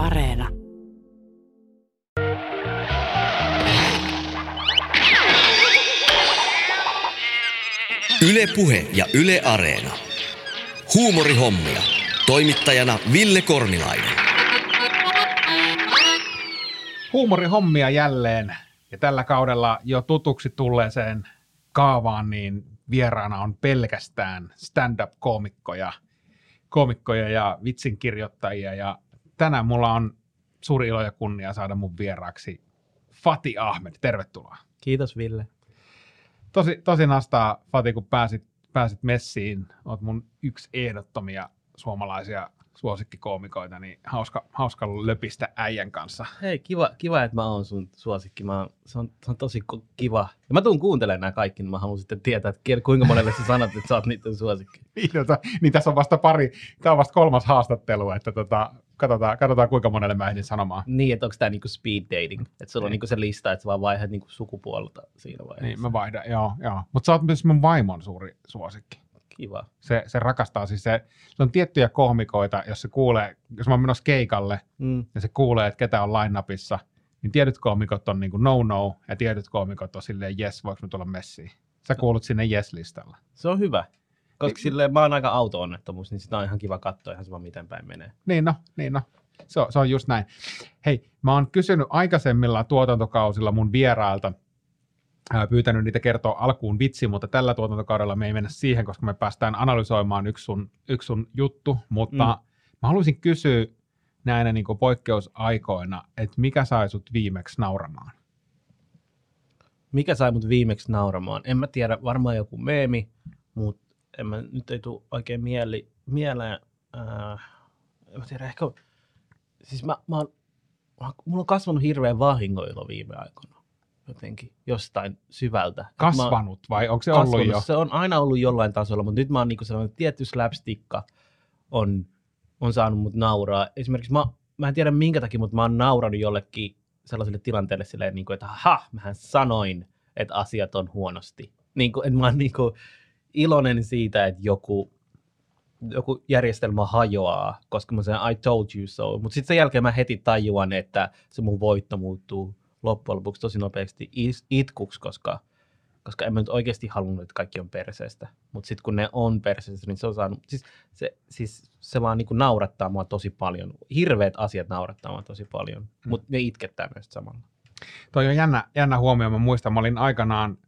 Areena. Yle Puhe ja Yle Areena. Huumorihommia. Toimittajana Ville Kornilainen. Huumorihommia jälleen. Ja tällä kaudella jo tutuksi tulleeseen kaavaan, niin vieraana on pelkästään stand-up-koomikkoja, koomikkoja ja vitsinkirjoittajia. Ja tänään mulla on suuri ilo ja kunnia saada mun vieraaksi Fati Ahmed. Tervetuloa. Kiitos Ville. Tosi, tosi nastaa, Fati, kun pääsit, pääsit messiin. Oot mun yksi ehdottomia suomalaisia suosikkikoomikoita, niin hauska, hauska löpistä äijän kanssa. Hei, kiva, kiva että mä oon sun suosikki. Mä, oon- se, on, se on tosi kiva. Ja mä tuun kuuntelemaan nämä kaikki, niin mä haluan sitten tietää, että kuinka monelle sä sanot, että sä oot niiden suosikki. Niin, tota, niin tässä on vasta pari, tämä on vasta kolmas haastattelu, että tota, katsotaan, katsotaan kuinka monelle mä ehdin sanomaan. Niin, että onko tämä niinku speed dating? Että sulla on Niin. niinku se lista, että sä vaan vaihdat niinku sukupuolta siinä vaiheessa. Niin, mä vaihdan, joo, joo. Mutta sä oot myös mun vaimon suuri suosikki. Kiva. Se, se rakastaa siis se, se on tiettyjä koomikoita, jos se kuulee, jos mä oon menossa keikalle Mm. ja se kuulee, että ketä on line-upissa, niin tietyt koomikot on niin kuin no-no ja tietyt koomikot on silleen yes, voiko mä tulla messiin. Sä kuulut sinne yes-listalla. Se on hyvä. Koska Niin. silleen mä oon aika auto-onnettomuus, niin sitä on ihan kiva katsoa ihan sama miten päin menee. Niin no, niin no. Se on, se on just näin. Hei, mä oon kysynyt aikaisemmilla tuotantokausilla mun vierailta, pyytänyt niitä kertoa alkuun vitsi, mutta tällä tuotantokaudella me ei mennä siihen, koska me päästään analysoimaan yksi sun, yksi sun juttu, mutta. Mm. mä haluaisin kysyä näinä niin poikkeusaikoina, että mikä sai sut viimeksi nauramaan? Mikä sai mut viimeksi nauramaan? En mä tiedä, varmaan joku meemi, mutta en mä, nyt ei tule oikein mieli, mieleen. Äh, en mä tiedä, ehkä... Siis mä, mä oon, mä- mulla on kasvanut hirveän vahingoilla viime aikoina. Jotenkin jostain syvältä. Mä Kasvanut vai onko se ollut kasvanut. jo? Se on aina ollut jollain tasolla, mutta nyt mä oon niinku sellainen tietty slapsticka on, on saanut mut nauraa. Esimerkiksi mä, mä en tiedä minkä takia, mutta mä oon nauranut jollekin sellaiselle tilanteelle silleen, niin kuin, että ha, mähän sanoin, että asiat on huonosti. Niin kuin, että mä oon niin kuin iloinen siitä, että joku, joku järjestelmä hajoaa, koska mä sanon I told you so. Mutta sitten sen jälkeen mä heti tajuan, että se mun voitto muuttuu loppujen lopuksi tosi nopeasti itkuksi, koska, koska en mä nyt oikeasti halunnut, että kaikki on perseestä. Mutta sitten kun ne on perseestä, niin se on saanut, siis se, siis se vaan niinku naurattaa mua tosi paljon. Hirveät asiat naurattaa mua tosi paljon, Mm. mutta ne itkettää myös samalla. Toi on jännä, jännä huomio. Mä muistan, mä olin aikanaan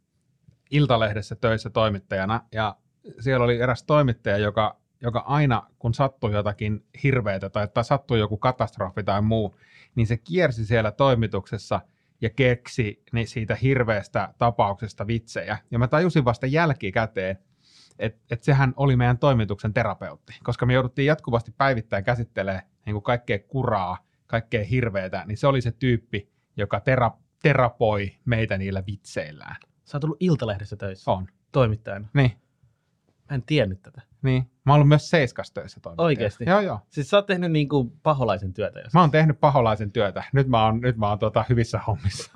Iltalehdessä töissä toimittajana ja siellä oli eräs toimittaja, joka, joka aina kun sattui jotakin hirveätä tai, tai sattui joku katastrofi tai muu, niin se kiersi siellä toimituksessa ja keksi niin siitä hirveästä tapauksesta vitsejä. Ja mä tajusin vasta jälkikäteen, että et sehän oli meidän toimituksen terapeutti, koska me jouduttiin jatkuvasti päivittäin käsittelemään niin kuin kaikkea kuraa, kaikkea hirveätä, niin se oli se tyyppi, joka tera, terapoi meitä niillä vitseillään. Sä oot ollut Iltalehdessä töissä On. toimittajana. Niin, Mä en tiennyt tätä. niin. Mä oon ollut myös Seiskas töissä toimittajana. Oikeesti? Joo, joo. Siis sä oot tehnyt niinku paholaisen työtä joskus. Mä oon tehnyt paholaisen työtä. Nyt mä oon, nyt mä oon tuota hyvissä hommissa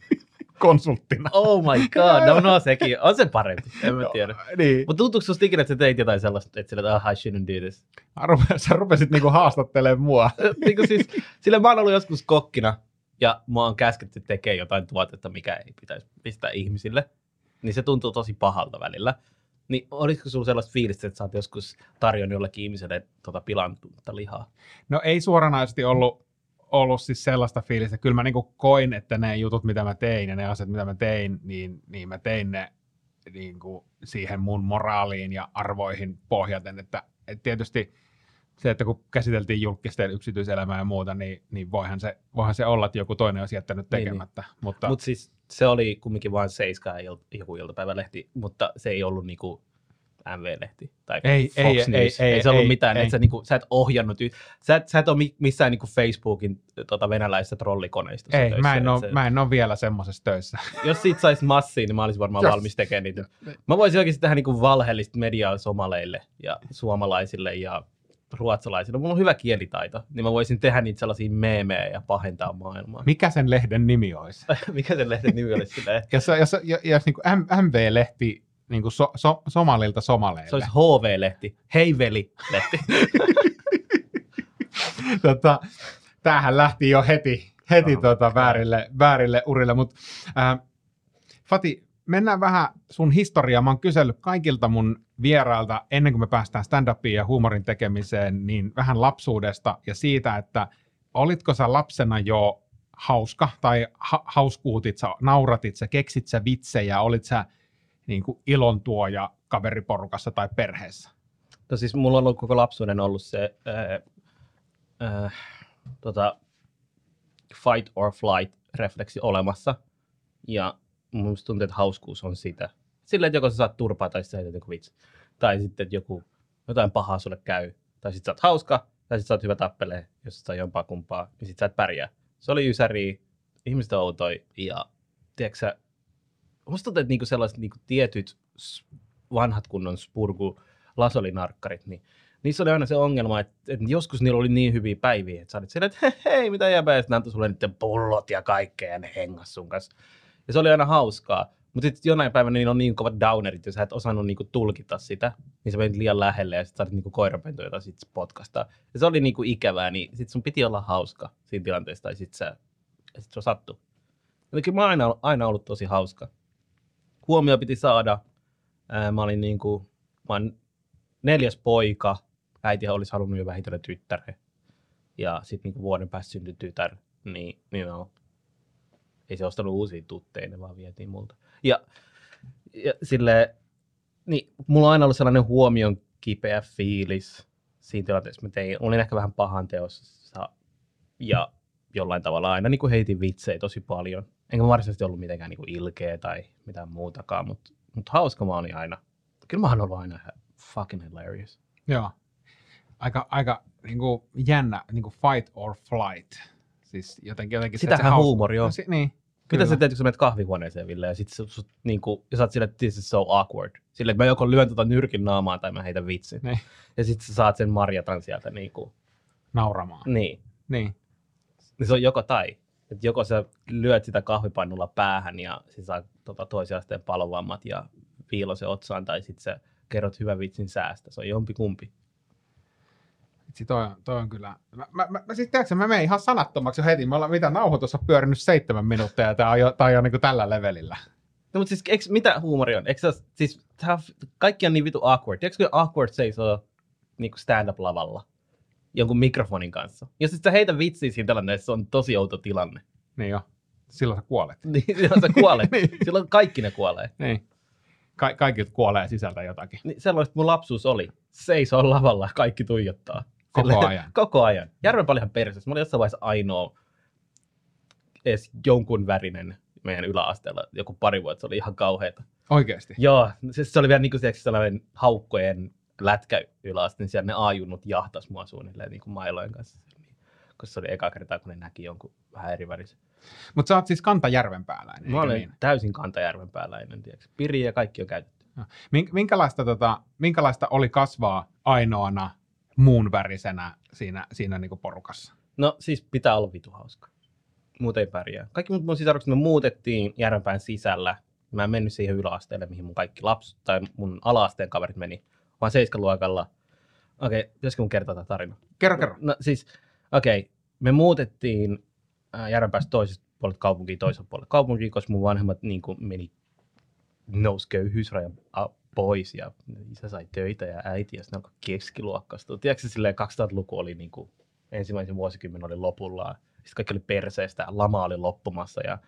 konsulttina. Oh my god, no, no sekin, on se parempi, en mä tiedä. Niin. Mutta tuntuuko susta ikinä, että sä teit jotain sellaista, että sillä, että ah, I shouldn't do this? Sä rupesit niinku haastattelemaan mua. niin kuin siis, sillä mä oon ollut joskus kokkina ja mua on käsketty tekemään jotain tuotetta, mikä ei pitäisi pistää ihmisille. Niin se tuntuu tosi pahalta välillä. Niin olisiko sulla sellaista fiilistä, että sä oot joskus tarjonnut jollekin ihmiselle tota pilantunutta lihaa? No ei suoranaisesti ollut, ollut siis sellaista fiilistä. Kyllä mä niinku koin, että ne jutut, mitä mä tein ja ne asiat, mitä mä tein, niin, niin mä tein ne niinku siihen mun moraaliin ja arvoihin pohjaten. Että, et tietysti se, että kun käsiteltiin julkisten yksityiselämää ja muuta, niin, niin voihan, se, voihan se olla, että joku toinen olisi jättänyt Niin, niin. tekemättä. Mutta Mutta siis se oli kumminkin vain Seiska ja il- joku iltapäivälehti, mutta se ei ollut niinku MV-lehti tai Ei, Fox ei, News. ei, ei, se ollut ei, mitään, ei. että sä, niinku, sä et ohjannut, y- sä, et, sä et ole mi- missään niinku Facebookin tota, venäläisessä trollikoneistossa ei, töissä, mä en, et ole, se- mä en ole vielä semmoisessa töissä. jos siitä saisi massiin, niin mä olisin varmaan Jos- valmis tekemään niitä. Mä voisin oikeasti tehdä niinku valheellista mediaa somaleille ja suomalaisille ja ruotsalaisille. Mulla on hyvä kielitaito, niin mä voisin tehdä niitä sellaisia meemejä ja pahentaa maailmaa. Mikä sen lehden nimi olisi? Mikä sen lehden nimi olisi silleen? Jos, jos, jos, jos niin kuin MV-lehti niin kuin so, so, somalilta somaleille. Se olisi HV-lehti, Hei veli-lehti. tota, tämähän lähti jo heti, heti tota väärille, väärille urille, mutta äh, Fati, mennään vähän sun historiaa. Mä oon kysellyt kaikilta mun vierailta, ennen kuin me päästään stand-upiin ja huumorin tekemiseen, niin vähän lapsuudesta ja siitä, että olitko sä lapsena jo hauska tai ha- hauskuutit sä, nauratit sä, keksit sä vitsejä, olit sä niin kuin ilon tuoja kaveriporukassa tai perheessä? No siis mulla on ollut koko lapsuuden ollut se äh, äh, tota, fight or flight refleksi olemassa. Ja mun tuntuu, että hauskuus on sitä. Silleen, että joko sä saat turpaa tai sä joku vitsi. Tai sitten, että joku, jotain pahaa sulle käy. Tai sitten sä oot hauska, tai sitten sä oot hyvä tappelee, jos sä jompaa kumpaa, niin sit sä et pärjää. Se oli ysäri, ihmiset outoi ja tiedätkö musta tuntuu, että niinku sellaiset niinku tietyt vanhat kunnon spurgu lasolinarkkarit, niin niissä oli aina se ongelma, että, että joskus niillä oli niin hyviä päiviä, että sä olit silleen, että hei, mitä jäbää, ja sitten sulle niiden pullot ja kaikkea, ja ne hengas sun kanssa. Ja se oli aina hauskaa. Mutta sitten jonain päivänä niillä on niin kovat downerit, ja sä et osannut niinku tulkita sitä, niin sä menit liian lähelle, ja sitten sä olit niinku koirapentu, jota sit potkasta. Ja se oli niinku ikävää, niin sit sun piti olla hauska siinä tilanteessa, tai sit, sä, sit se sattui. Jotenkin mä aina, aina ollut tosi hauska. Huomio piti saada. Ää, mä olin niinku, mä oon neljäs poika. Äiti olisi halunnut jo vähitellen tyttären. Ja sitten niinku vuoden päästä syntyi tytär. Niin, niin no, ei se ostanut uusia tutteja, ne vaan vietiin multa. Ja, ja sille, niin mulla on aina ollut sellainen huomion kipeä fiilis siinä tilanteessa. Mä tein, olin ehkä vähän pahan teossa ja jollain tavalla aina niin kuin heitin vitsejä tosi paljon. Enkä mä varsinaisesti ollut mitenkään niin kuin ilkeä tai mitään muutakaan, mutta mut hauska mä olin aina. Kyllä mä oon ollut aina ihan fucking hilarious. Joo. Aika, aika niin kuin jännä niin kuin fight or flight. Siis jotenkin, jotenkin Sitähän se haus- huumori on. No, si- niin. Mitä sä teet, kun sä menet kahvihuoneeseen, Ville, ja sit sut, niin kuin, ja sä oot että this is so awkward. Silleen, että mä joko lyön tota nyrkin naamaan tai mä heitän vitsin. Niin. Ja sit sä saat sen marjatan sieltä niin kuin, Nauramaan. niin. Niin. Niin se on joko tai. Et joko sä lyöt sitä kahvipannulla päähän ja sit saa tota, toisen asteen palovammat ja viilosen otsaan, tai sit sä kerrot hyvän vitsin säästä. Se on jompi kumpi. Vitsi, toi on, toi on kyllä. Mä, mä, mä, mä siis tiedätkö, mä menen ihan sanattomaksi jo heti. Me ollaan, mitä nauhoitus on pyörinyt seitsemän minuuttia ja tää on jo, tää on jo niin tällä levelillä. No mutta siis, eiks, mitä huumori on? Eikö siis, tää, kaikki on niin vitu awkward. Tiedätkö, kun awkward seisoo niin stand-up-lavalla jonkun mikrofonin kanssa? Ja sitten sä heitä vitsiä siinä tilanteessa, se on tosi outo tilanne. Niin jo. Silloin sä kuolet. Niin silloin sä kuolet. Niin. Silloin kaikki ne kuolee. Niin. Ka- kaikilta kuolee sisältä jotakin. Niin sellaista mun lapsuus oli. Seisoo lavalla, kaikki tuijottaa. Koko ajan. Koko ajan. Järvenpää oli ihan perseessä. Mä olin jossain vaiheessa ainoa edes jonkun värinen meidän yläasteella. Joku pari vuotta, se oli ihan kauheata. Oikeesti. Joo, se, se oli vielä niin kuin sellainen haukkojen lätkä yläaste, niin siellä ne ajunnut jahtas mua suunnilleen niin kuin mailojen kanssa. Koska se oli eka kertaa, kun ne näki jonkun vähän eri värisen. Mutta sä oot siis Kantajärven pääläinen, Mä olen niin? täysin Kantajärven tiedätkö? Piri ja kaikki on käytetty. Mink- Minkälaista, tota, minkälaista oli kasvaa ainoana muun värisenä siinä, siinä niinku porukassa? No siis pitää olla vitu hauska. Muuten ei pärjää. Kaikki mun, sisarukset me muutettiin Järvenpään sisällä. Mä en mennyt siihen yläasteelle, mihin mun kaikki laps tai mun alaasteen kaverit meni, vaan seiskaluokalla. Okei, okay, pitäisikö mun kertoa tätä tarinaa? Kerro, kerro. No siis, okei, okay, me muutettiin äh, Järvenpäästä toisesta puolelta kaupunkiin toiselle puolelle kaupunkiin, koska mun vanhemmat niin kuin, meni nousi köyhyysrajan pois ja isä sai töitä ja äiti ja sitten alkoi keskiluokkastua. Tiedätkö silleen 200-luku oli niin kuin, ensimmäisen vuosikymmenen oli lopullaan. Sitten kaikki oli perseestä, lama oli loppumassa ja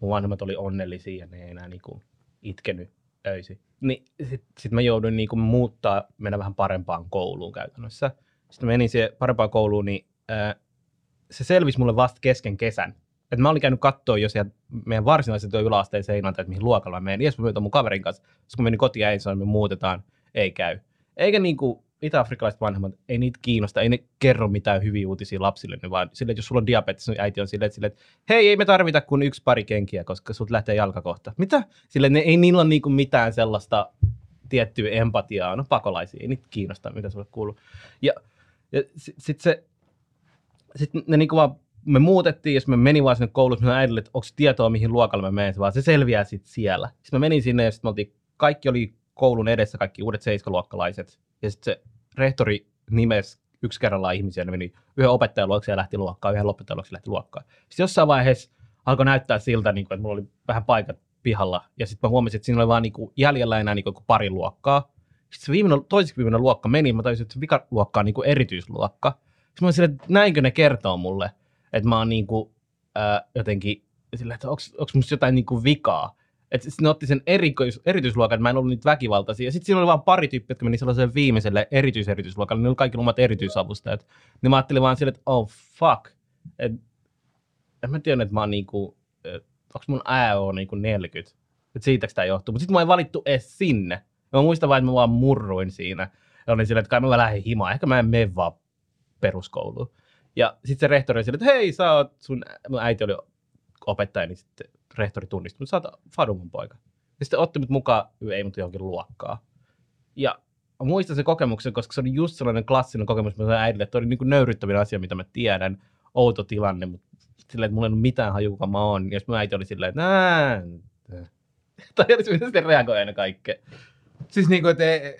mun vanhemmat oli onnellisia ja ne ei enää niin kuin, itkenyt öisin. Niin sitten sit mä jouduin niin kuin, muuttaa, mennä vähän parempaan kouluun käytännössä. Sitten menin siihen parempaan kouluun, niin ää, se selvisi mulle vasta kesken kesän. Et mä olin käynyt katsoa jo sieltä meidän varsinaisen työn yläasteen seinältä, että mihin luokalla mä menen. Jes, mä mun kaverin kanssa. Sitten kun menin kotiin äidin sanoin, me muutetaan, ei käy. Eikä niinku itä-afrikkalaiset vanhemmat, ei niitä kiinnosta, ei ne kerro mitään hyviä uutisia lapsille, ne vaan silleen, että jos sulla on diabetes, niin äiti on silleen, että, silleen, että hei, ei me tarvita kuin yksi pari kenkiä, koska sut lähtee jalkakohta. Mitä? Silleen, ne, ei niillä ole niinku mitään sellaista tiettyä empatiaa, no pakolaisia, ei niitä kiinnosta, mitä sulle kuuluu. Ja, ja sitten sit se, sitten ne niinku vaan, me muutettiin, sitten me menin vaan sinne kouluun, mä äidille, että onko tietoa, mihin luokalle mä menen, vaan se selviää sitten siellä. Sitten mä menin sinne, ja sitten me oltiin, kaikki oli koulun edessä, kaikki uudet seiskaluokkalaiset, ja sitten se rehtori nimesi yksi kerrallaan ihmisiä, ne meni yhden opettajan luokse ja lähti luokkaan, yhden lopettajan luokse lähti luokkaan. Sitten jossain vaiheessa alkoi näyttää siltä, niin kuin, että mulla oli vähän paikat pihalla, ja sitten mä huomasin, että siinä oli vaan niin kuin, jäljellä enää niin kuin, pari luokkaa. Sitten se viimeinen, toiseksi viimeinen luokka meni, mä tajusin, että se vikaluokka on niin kuin erityisluokka. Sitten mä olin silleen, että näinkö ne kertoo mulle, että mä oon niin kuin, ää, jotenkin silleen, että onko musta jotain niin kuin vikaa. Että ne otti sen erikois, erityisluokan, että mä en ollut niitä väkivaltaisia. Ja sitten siinä oli vain pari tyyppiä, jotka meni sellaiselle viimeiselle erityiserityisluokalle. Ne oli kaikki omat erityisavustajat. Niin mä ajattelin vaan silleen, että oh fuck. Et, en mä tiedä, että mä oon niinku, onko mun AO niinku 40. Että siitäkö tämä johtuu. Mutta sitten mä en valittu edes sinne. Mä muistan vain, että mä vaan murruin siinä. Ja olin silleen, että kai mä lähden himaan. Ehkä mä en mene vaan peruskouluun. Ja sitten se rehtori oli silleen, että hei, sä oot sun, mun äiti oli opettaja, niin sitten rehtori tunnisti, mutta sä oot Fadumun poika. Ja sitten otti mut mukaan, ei mut johonkin luokkaa. Ja muistan sen kokemuksen, koska se oli just sellainen klassinen kokemus, mitä äidille, että oli niin kuin nöyryttävin asia, mitä mä tiedän, outo tilanne, mutta silleen, että mulla ei ollut mitään haju, kuka mä oon. Ja mun äiti oli silleen, että nää, tai olisi miten sitten reagoi aina kaikkeen. Siis niinku, että ei,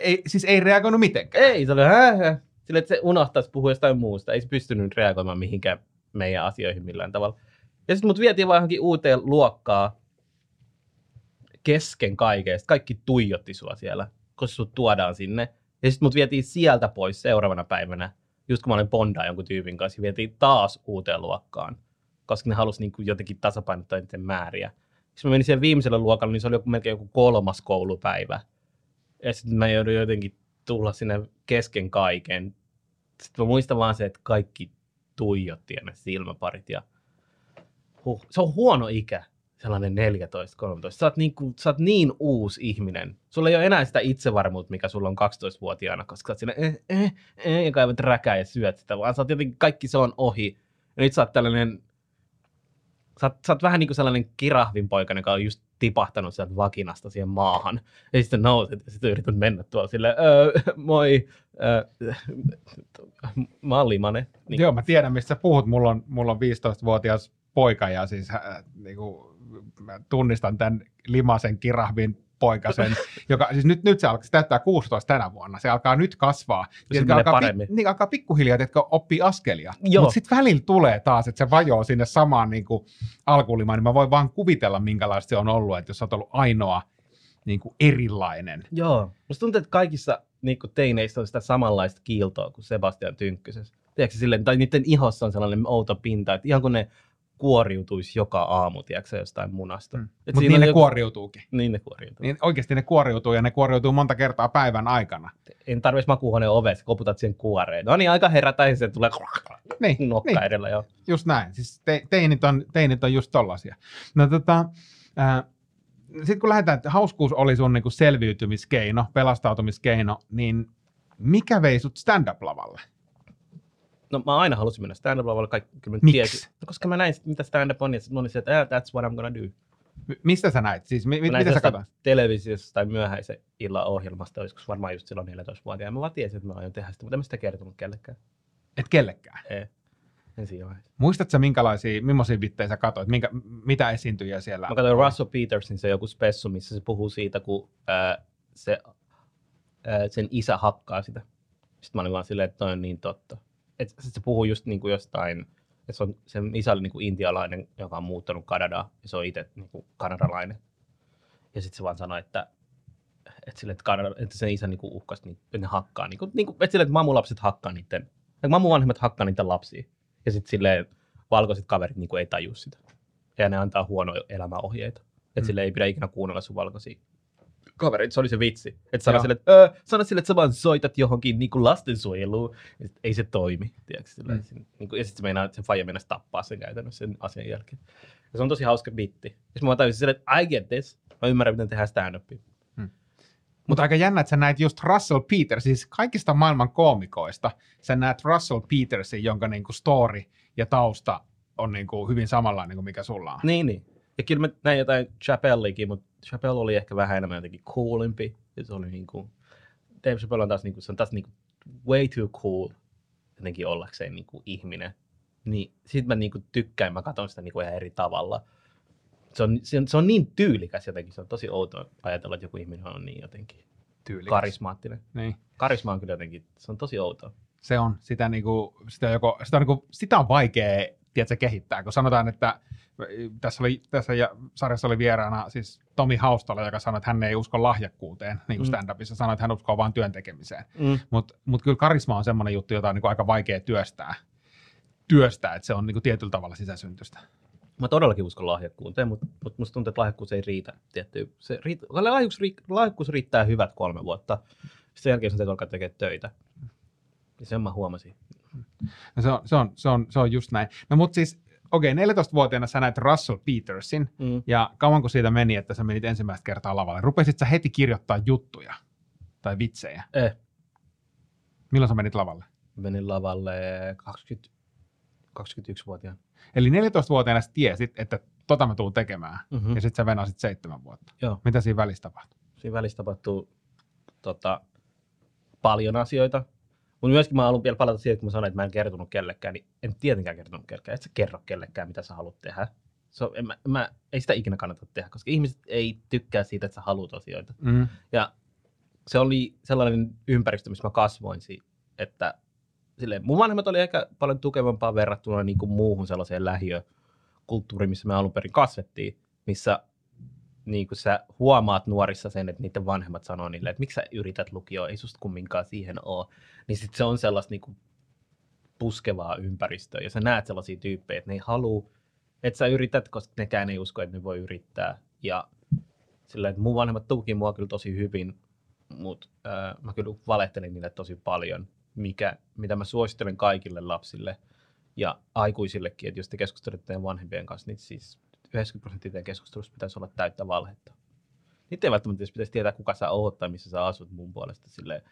ei, siis ei reagoinut mitenkään. Ei, se oli hää, hää. Silleen, että se unohtaisi puhua jostain muusta. Ei se pystynyt reagoimaan mihinkään meidän asioihin millään tavalla. Ja sitten mut vietiin vaan johonkin uuteen luokkaa kesken kaikesta. Kaikki tuijotti sua siellä, koska sut tuodaan sinne. Ja sitten mut vietiin sieltä pois seuraavana päivänä, just kun mä olin Bondaa jonkun tyypin kanssa, vietiin taas uuteen luokkaan, koska ne halusi niin kuin jotenkin tasapainottaa niiden määriä. Sitten mä menin siihen viimeiselle luokalle, niin se oli joku, melkein joku kolmas koulupäivä. Ja sitten mä joudun jotenkin tulla sinne kesken kaiken. Sitten mä muistan vaan se, että kaikki tuijotti ja ne silmäparit ja huh. se on huono ikä, sellainen 14-13. Sä, oot niin sä oot niin uusi ihminen. Sulla ei ole enää sitä itsevarmuutta, mikä sulla on 12-vuotiaana, koska sä oot siinä, eh, eh, eh, ja kaivat räkää ja syöt sitä, vaan sä oot jotenkin, kaikki se on ohi. Ja nyt sä oot tällainen, sä oot, sä oot vähän niin kuin sellainen kirahvin poika, joka on just tipahtanut sieltä vakinasta siihen maahan. Ja sitten nouset ja sitten yrität mennä tuolla silleen, öö, moi, öö, mä oon Limane. Niin. Joo, mä tiedän, mistä puhut. Mulla on, mulla on 15-vuotias poika ja siis äh, niin kuin, mä tunnistan tämän limasen kirahvin poikasen, joka siis nyt, nyt se alkaa, se täyttää 16 tänä vuonna, se alkaa nyt kasvaa. Se alkaa, paremmin. niin alkaa pikkuhiljaa, että oppii askelia. Mutta sitten välillä tulee taas, että se vajoo sinne samaan niin kuin alkulimaan, niin mä voin vaan kuvitella, minkälaista se on ollut, että jos sä oot ollut ainoa niin kuin erilainen. Joo. Musta tuntuu, että kaikissa niin teineistä on sitä samanlaista kiiltoa kuin Sebastian Tynkkysessä. Tiedätkö, silleen, tai niiden ihossa on sellainen outo pinta, että ihan kun ne kuoriutuisi joka aamu, tiedätkö, jostain munasta. Mm. Mutta niin ne joku- kuoriutuukin. Niin ne kuoriutuu. Niin. Niin oikeasti ne kuoriutuu ja ne kuoriutuu monta kertaa päivän aikana. En tarvitsisi makuuhuoneen ovessa, koputat sen kuoreen. No niin, aika herätä ja se tulee Niin, nokka niin. edellä jo. just näin. Siis te, teinit, on, teinit on just tollasia. No tota, äh, sitten kun lähdetään, että hauskuus oli sun niinku selviytymiskeino, pelastautumiskeino, niin mikä vei sut stand-up-lavalle? No mä aina halusin mennä stand-up-lavalle, kaikki kyllä mä Miksi? tiesin. No, koska mä näin, mitä stand-up on, ja sitten mä olin se, että "Ah, that's what I'm gonna do. Mistä sä näit? Siis mi- Mä mitä sä katsoit? televisiosta tai myöhäisen illan ohjelmasta, olisiko varmaan just silloin 14-vuotiaana. Mä vaan tiesin, että mä aion tehdä sitä, mutta en mä sitä kertonut kellekään. Et kellekään. Ei. En siinä vaiheessa. Muistatko minkälaisia, millaisia bittejä sä katsoit? Minkä, mitä esiintyjiä siellä Mä katsoin Russell Petersin se joku spessu, missä se puhuu siitä, kun ää, se, ää, sen isä hakkaa sitä. Sitten mä olin vaan silleen, että toi on niin totta. Et sit se puhuu just niin kuin jostain, että se on, sen isä oli niin kuin intialainen, joka on muuttanut Kanadaan, ja se on itse niin kuin kanadalainen. Ja sitten se vaan sanoi, että, että, sille, että, Kanada, että sen isä niin kuin uhkasi, niin, että ne hakkaa. Niin kuin, niin kuin, että sille, että mamulapset hakkaa niiden, että mamuvanhemmat hakkaa niiden lapsia. Ja sitten silleen valkoiset kaverit niin kuin ei taju sitä. Ja ne antaa huonoja elämäohjeita. Että mm. sille ei pidä ikinä kuunnella sun valkoisia kavereita. Se oli se vitsi. Että sano sille, että öö, sano sille, että sä vaan soitat johonkin niin kuin lastensuojeluun. Ja sit ei se toimi. Tiedätkö, Mm. mm. niin kuin, ja sitten se meinaa, että se faija meinaa tappaa sen käytännössä sen asian jälkeen. Ja se on tosi hauska bitti. Ja sitten mä tajusin silleen, että I get this. Mä ymmärrän, miten tehdään stand-upia. Mutta aika jännä, että sä näit just Russell Peters, siis kaikista maailman koomikoista, sä näet Russell Petersin, jonka niinku story ja tausta on niinku hyvin samanlainen kuin mikä sulla on. Niin, niin. Ja kyllä mä näin jotain Chappellikin, mutta Chappelle oli ehkä vähän enemmän jotenkin coolimpi. Ja se oli niin kuin, Dave Chappelle on taas, niin kuin, se on taas niin kuin way too cool jotenkin ollakseen niin kuin ihminen. Niin sit mä niin kuin tykkään, mä katson sitä niin kuin ihan eri tavalla. Se on, se, on, se on niin tyylikäs jotenkin, se on tosi outoa ajatella, että joku ihminen on niin jotenkin tyylikäs. karismaattinen. Niin. Karisma on kyllä jotenkin, se on tosi outoa. Se on, sitä, niinku, sitä, joko, sitä, on, niinku, sitä on vaikea tiedätkö, kehittää, kun sanotaan, että tässä, oli, tässä ja- sarjassa oli vieraana siis Tomi Haustala, joka sanoi, että hän ei usko lahjakkuuteen niin kuin Mm. stand-upissa, sanoi, että hän uskoo vain työn tekemiseen. Mm. Mutta mut kyllä karisma on semmoinen juttu, jota on niin kuin aika vaikea työstää, työstää, että se on niin kuin tietyllä tavalla sisäsyntystä. Mä todellakin uskon lahjakkuuteen, mutta, mutta musta tuntuu, että lahjakkuus ei riitä. Tietty. Se riit, lahjakkuus, lahjakkuus riittää hyvät kolme vuotta. Sen jälkeen täytyy alkaa tekemään töitä. Ja sen mä huomasin. No se, on, se, on, se, on, se on just näin. No mutta siis, okei, 14-vuotiaana sä näit Russell Petersin, Mm. ja kauanko siitä meni, että sä menit ensimmäistä kertaa lavalle? Rupesit sä heti kirjoittaa juttuja tai vitsejä? Eh, Milloin sä menit lavalle? menin lavalle 20, 21-vuotiaana. Eli 14-vuotiaana sä tiesit, että tota mä tuun tekemään, Mm-hmm. ja sitten sä venasit seitsemän vuotta. Joo. Mitä siinä välissä tapahtui? Siinä välissä tapahtuu tota, paljon asioita. Mutta myöskin mä haluan vielä palata siihen, kun mä sanoin, että mä en kertonut kellekään, niin en tietenkään kertonut kellekään. Et sä kerro kellekään, mitä sä haluat tehdä. Se on, en mä, mä, ei sitä ikinä kannata tehdä, koska ihmiset ei tykkää siitä, että sä haluat asioita. Mm. Ja se oli sellainen ympäristö, missä mä kasvoin, että silleen, mun vanhemmat oli ehkä paljon tukevampaa verrattuna niin kuin muuhun sellaiseen lähiökulttuuriin, missä me alun perin kasvettiin, missä niin kuin sä huomaat nuorissa sen, että niiden vanhemmat sanoo niille, että miksi sä yrität lukioa, ei susta kumminkaan siihen ole. Niin sit se on sellaista niin kuin puskevaa ympäristöä, ja sä näet sellaisia tyyppejä, että ne ei halua, että sä yrität, koska nekään ei usko, että ne voi yrittää. Ja sillä että mun vanhemmat tuki mua kyllä tosi hyvin, mutta äh, mä kyllä valehtelin niille tosi paljon, mikä, mitä mä suosittelen kaikille lapsille ja aikuisillekin, että jos te keskustelette teidän vanhempien kanssa, niin siis 90 prosenttia keskustelusta pitäisi olla täyttä valhetta. Niitä ei välttämättä edes pitäisi tietää, kuka sä oot tai missä sä asut mun puolesta. Silleen,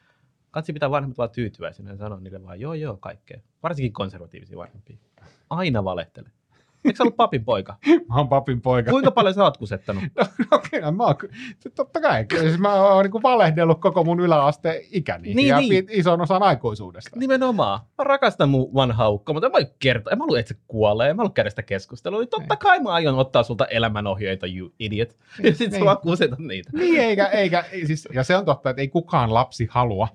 katsi pitää vanhemmat vaan tyytyväisenä ja sanoa niille vaan joo joo kaikkea. Varsinkin konservatiivisia vanhempia. Aina valehtele. Eikö sä ollut papin poika? Mä oon papin poika. Kuinka paljon sä oot kusettanut? Okei, okay, mä oon, totta kai. Siis mä oon niin valehdellut koko mun yläasteen ikäni Niin, ja niin. ison osan aikuisuudesta. Nimenomaan. Mä rakastan mun vanhaa ukkoa, mutta en mä voi kertoa. En mä halua, että se kuolee. En mä halua käydä sitä keskustelua. Niin totta Niin. kai mä aion ottaa sulta elämänohjeita, you idiot. Ja sit sä niin. vaan kusetat niitä. Niin, eikä, eikä, ei siis, ja se on totta, että ei kukaan lapsi halua,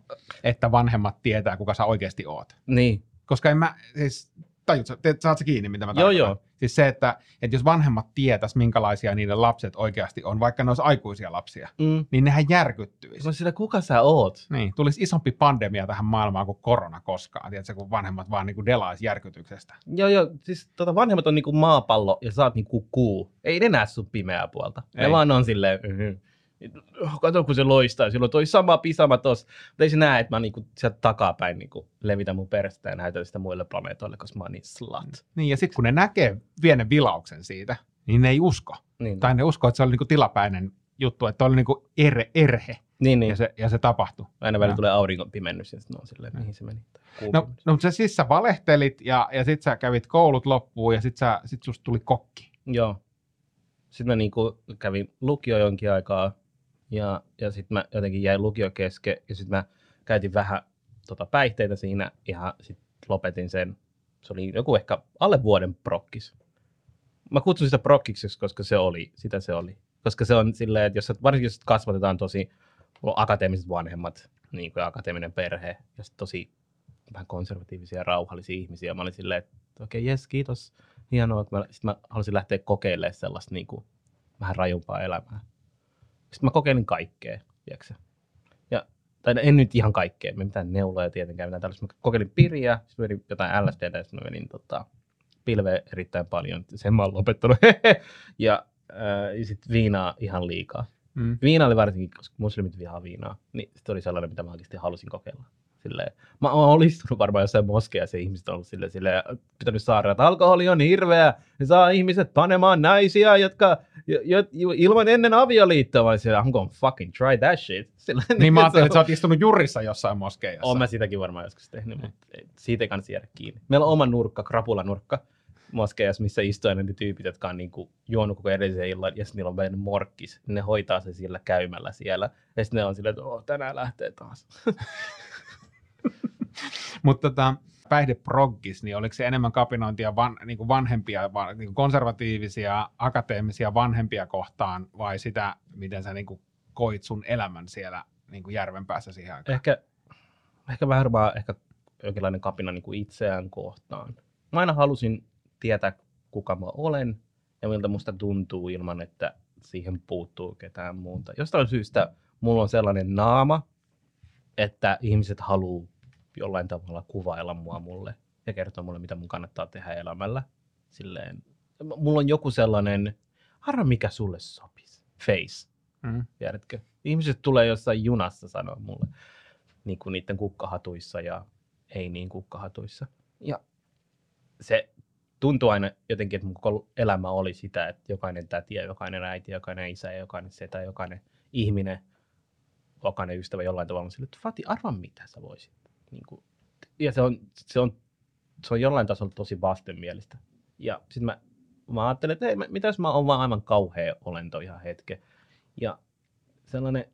että vanhemmat tietää, kuka sä oikeasti oot. Niin. Koska en mä, siis, tajut, teet, saat sä kiinni, mitä mä Joo, tarkoitan? joo. Siis se, että, että jos vanhemmat tietäis, minkälaisia niiden lapset oikeasti on, vaikka ne olisi aikuisia lapsia, Mm. niin nehän järkyttyisi. Se on sillä, kuka sä oot? Niin, tulisi isompi pandemia tähän maailmaan kuin korona koskaan, tiedätkö, kun vanhemmat vaan niin kuin delaisi järkytyksestä. Joo, joo. Siis tota, vanhemmat on niinku maapallo ja sä oot niinku kuu. Ei ne näe sun pimeää puolta. Ne Ei. vaan on silleen, "Mhm. Kato kun se loistaa, sillä on toi sama pisama tossa. Mutta ei se näe, että mä niinku sieltä takapäin niinku levitän mun persettä ja näytän sitä muille planeetoille, koska mä oon niin slut. Niin, ja sitten kun ne näkee pienen vilauksen siitä, niin ne ei usko. Niin, Tai ne uskoo, että se oli niin kuin tilapäinen juttu, että oli niin kuin erhe, erhe niin, niin. ja, se, ja se tapahtui. Aina välillä tulee auringon pimennys ja sitten on silleen, mihin se meni. No, no mutta sä siis sä valehtelit ja, ja sit sä kävit koulut loppuun ja sit, sä, sit susta tuli kokki. Joo. Sitten mä niinku kävin lukio jonkin aikaa ja, ja sitten mä jotenkin jäin lukio kesken ja sitten mä käytin vähän tota, päihteitä siinä ja sitten lopetin sen. Se oli joku ehkä alle vuoden prokkis. Mä kutsun sitä prokkiksi, koska se oli, sitä se oli. Koska se on silleen, että jos varsinkin jos kasvatetaan tosi akateemiset vanhemmat, niin kuin akateeminen perhe ja tosi vähän konservatiivisia ja rauhallisia ihmisiä. Mä olin silleen, että okei, okay, jes, kiitos, hienoa. että Mä, sit mä halusin lähteä kokeilemaan sellaista niin kuin, vähän rajumpaa elämää. Sitten mä kokeilin kaikkea, tiedätkö Ja, tai en nyt ihan kaikkea, me mitään neuloja tietenkään, mitään tällaista. Mä kokeilin piriä, sitten menin jotain LSDtä, ja sitten mä menin tota, pilveä erittäin paljon. Sen mä oon lopettanut. ja äh, ja sitten viinaa ihan liikaa. Mm. Viina oli varsinkin, koska muslimit vihaa viinaa, niin se oli sellainen, mitä mä oikeasti halusin kokeilla. Silleen, mä oon istunut varmaan jossain moskeassa ja ihmiset on ollut silleen, silleen pitänyt saada, että alkoholi on hirveä, se saa ihmiset panemaan naisia, jotka jo, jo, jo, ilman ennen avioliittoa, vaan siellä, I'm gonna fucking try that shit. Silleen, Niin mä se ajattelin, että sä oot istunut jurissa jossain moskeijassa. Oon mä sitäkin varmaan joskus tehnyt, mutta ei- siitä ei kannata jäädä kiinni. Meillä on oma nurkka, krapulanurkka moskeijassa, missä istuu ne tyypit, jotka on niinku juonut koko edellisen illan, ja sitten niillä on vielä morkkis. Ne hoitaa se sillä käymällä siellä. Ja sitten ne on silleen, että oh, tänään lähtee taas. Mutta tota, päihdeproggis, niin oliko se enemmän kapinointia van, niin kuin vanhempia, van, niin kuin konservatiivisia, akateemisia vanhempia kohtaan, vai sitä, miten sä niin kuin koit sun elämän siellä, niin kuin järven päässä siihen aikaan. Ehkä, ehkä vähän vaan ehkä jonkinlainen kapina niin kuin itseään kohtaan. Mä aina halusin tietää, kuka mä olen ja miltä musta tuntuu ilman, että siihen puuttuu ketään muuta. Jostain syystä mulla on sellainen naama, että ihmiset haluaa jollain tavalla kuvailla mua mulle ja kertoa mulle, mitä mun kannattaa tehdä elämällä. Silleen, mulla on joku sellainen, harra mikä sulle sopisi, face, Mm. tiedätkö? Ihmiset tulee jossain junassa sanoa mulle niin kuin niiden kukkahatuissa ja ei niin kukkahatuissa. Ja se tuntuu aina jotenkin, että mun koko elämä oli sitä, että jokainen täti ja jokainen äiti, jokainen isä ja jokainen setä, jokainen ihminen, jokainen ystävä jollain tavalla on sille, että Fati, arva mitä sä voisit. Niin kuin, ja se on, se, on, se on jollain tasolla tosi vastenmielistä. Ja sitten mä, mä ajattelin, että hei, mä- mitä jos mä oon vaan aivan kauhea olento ihan hetken. Ja sellainen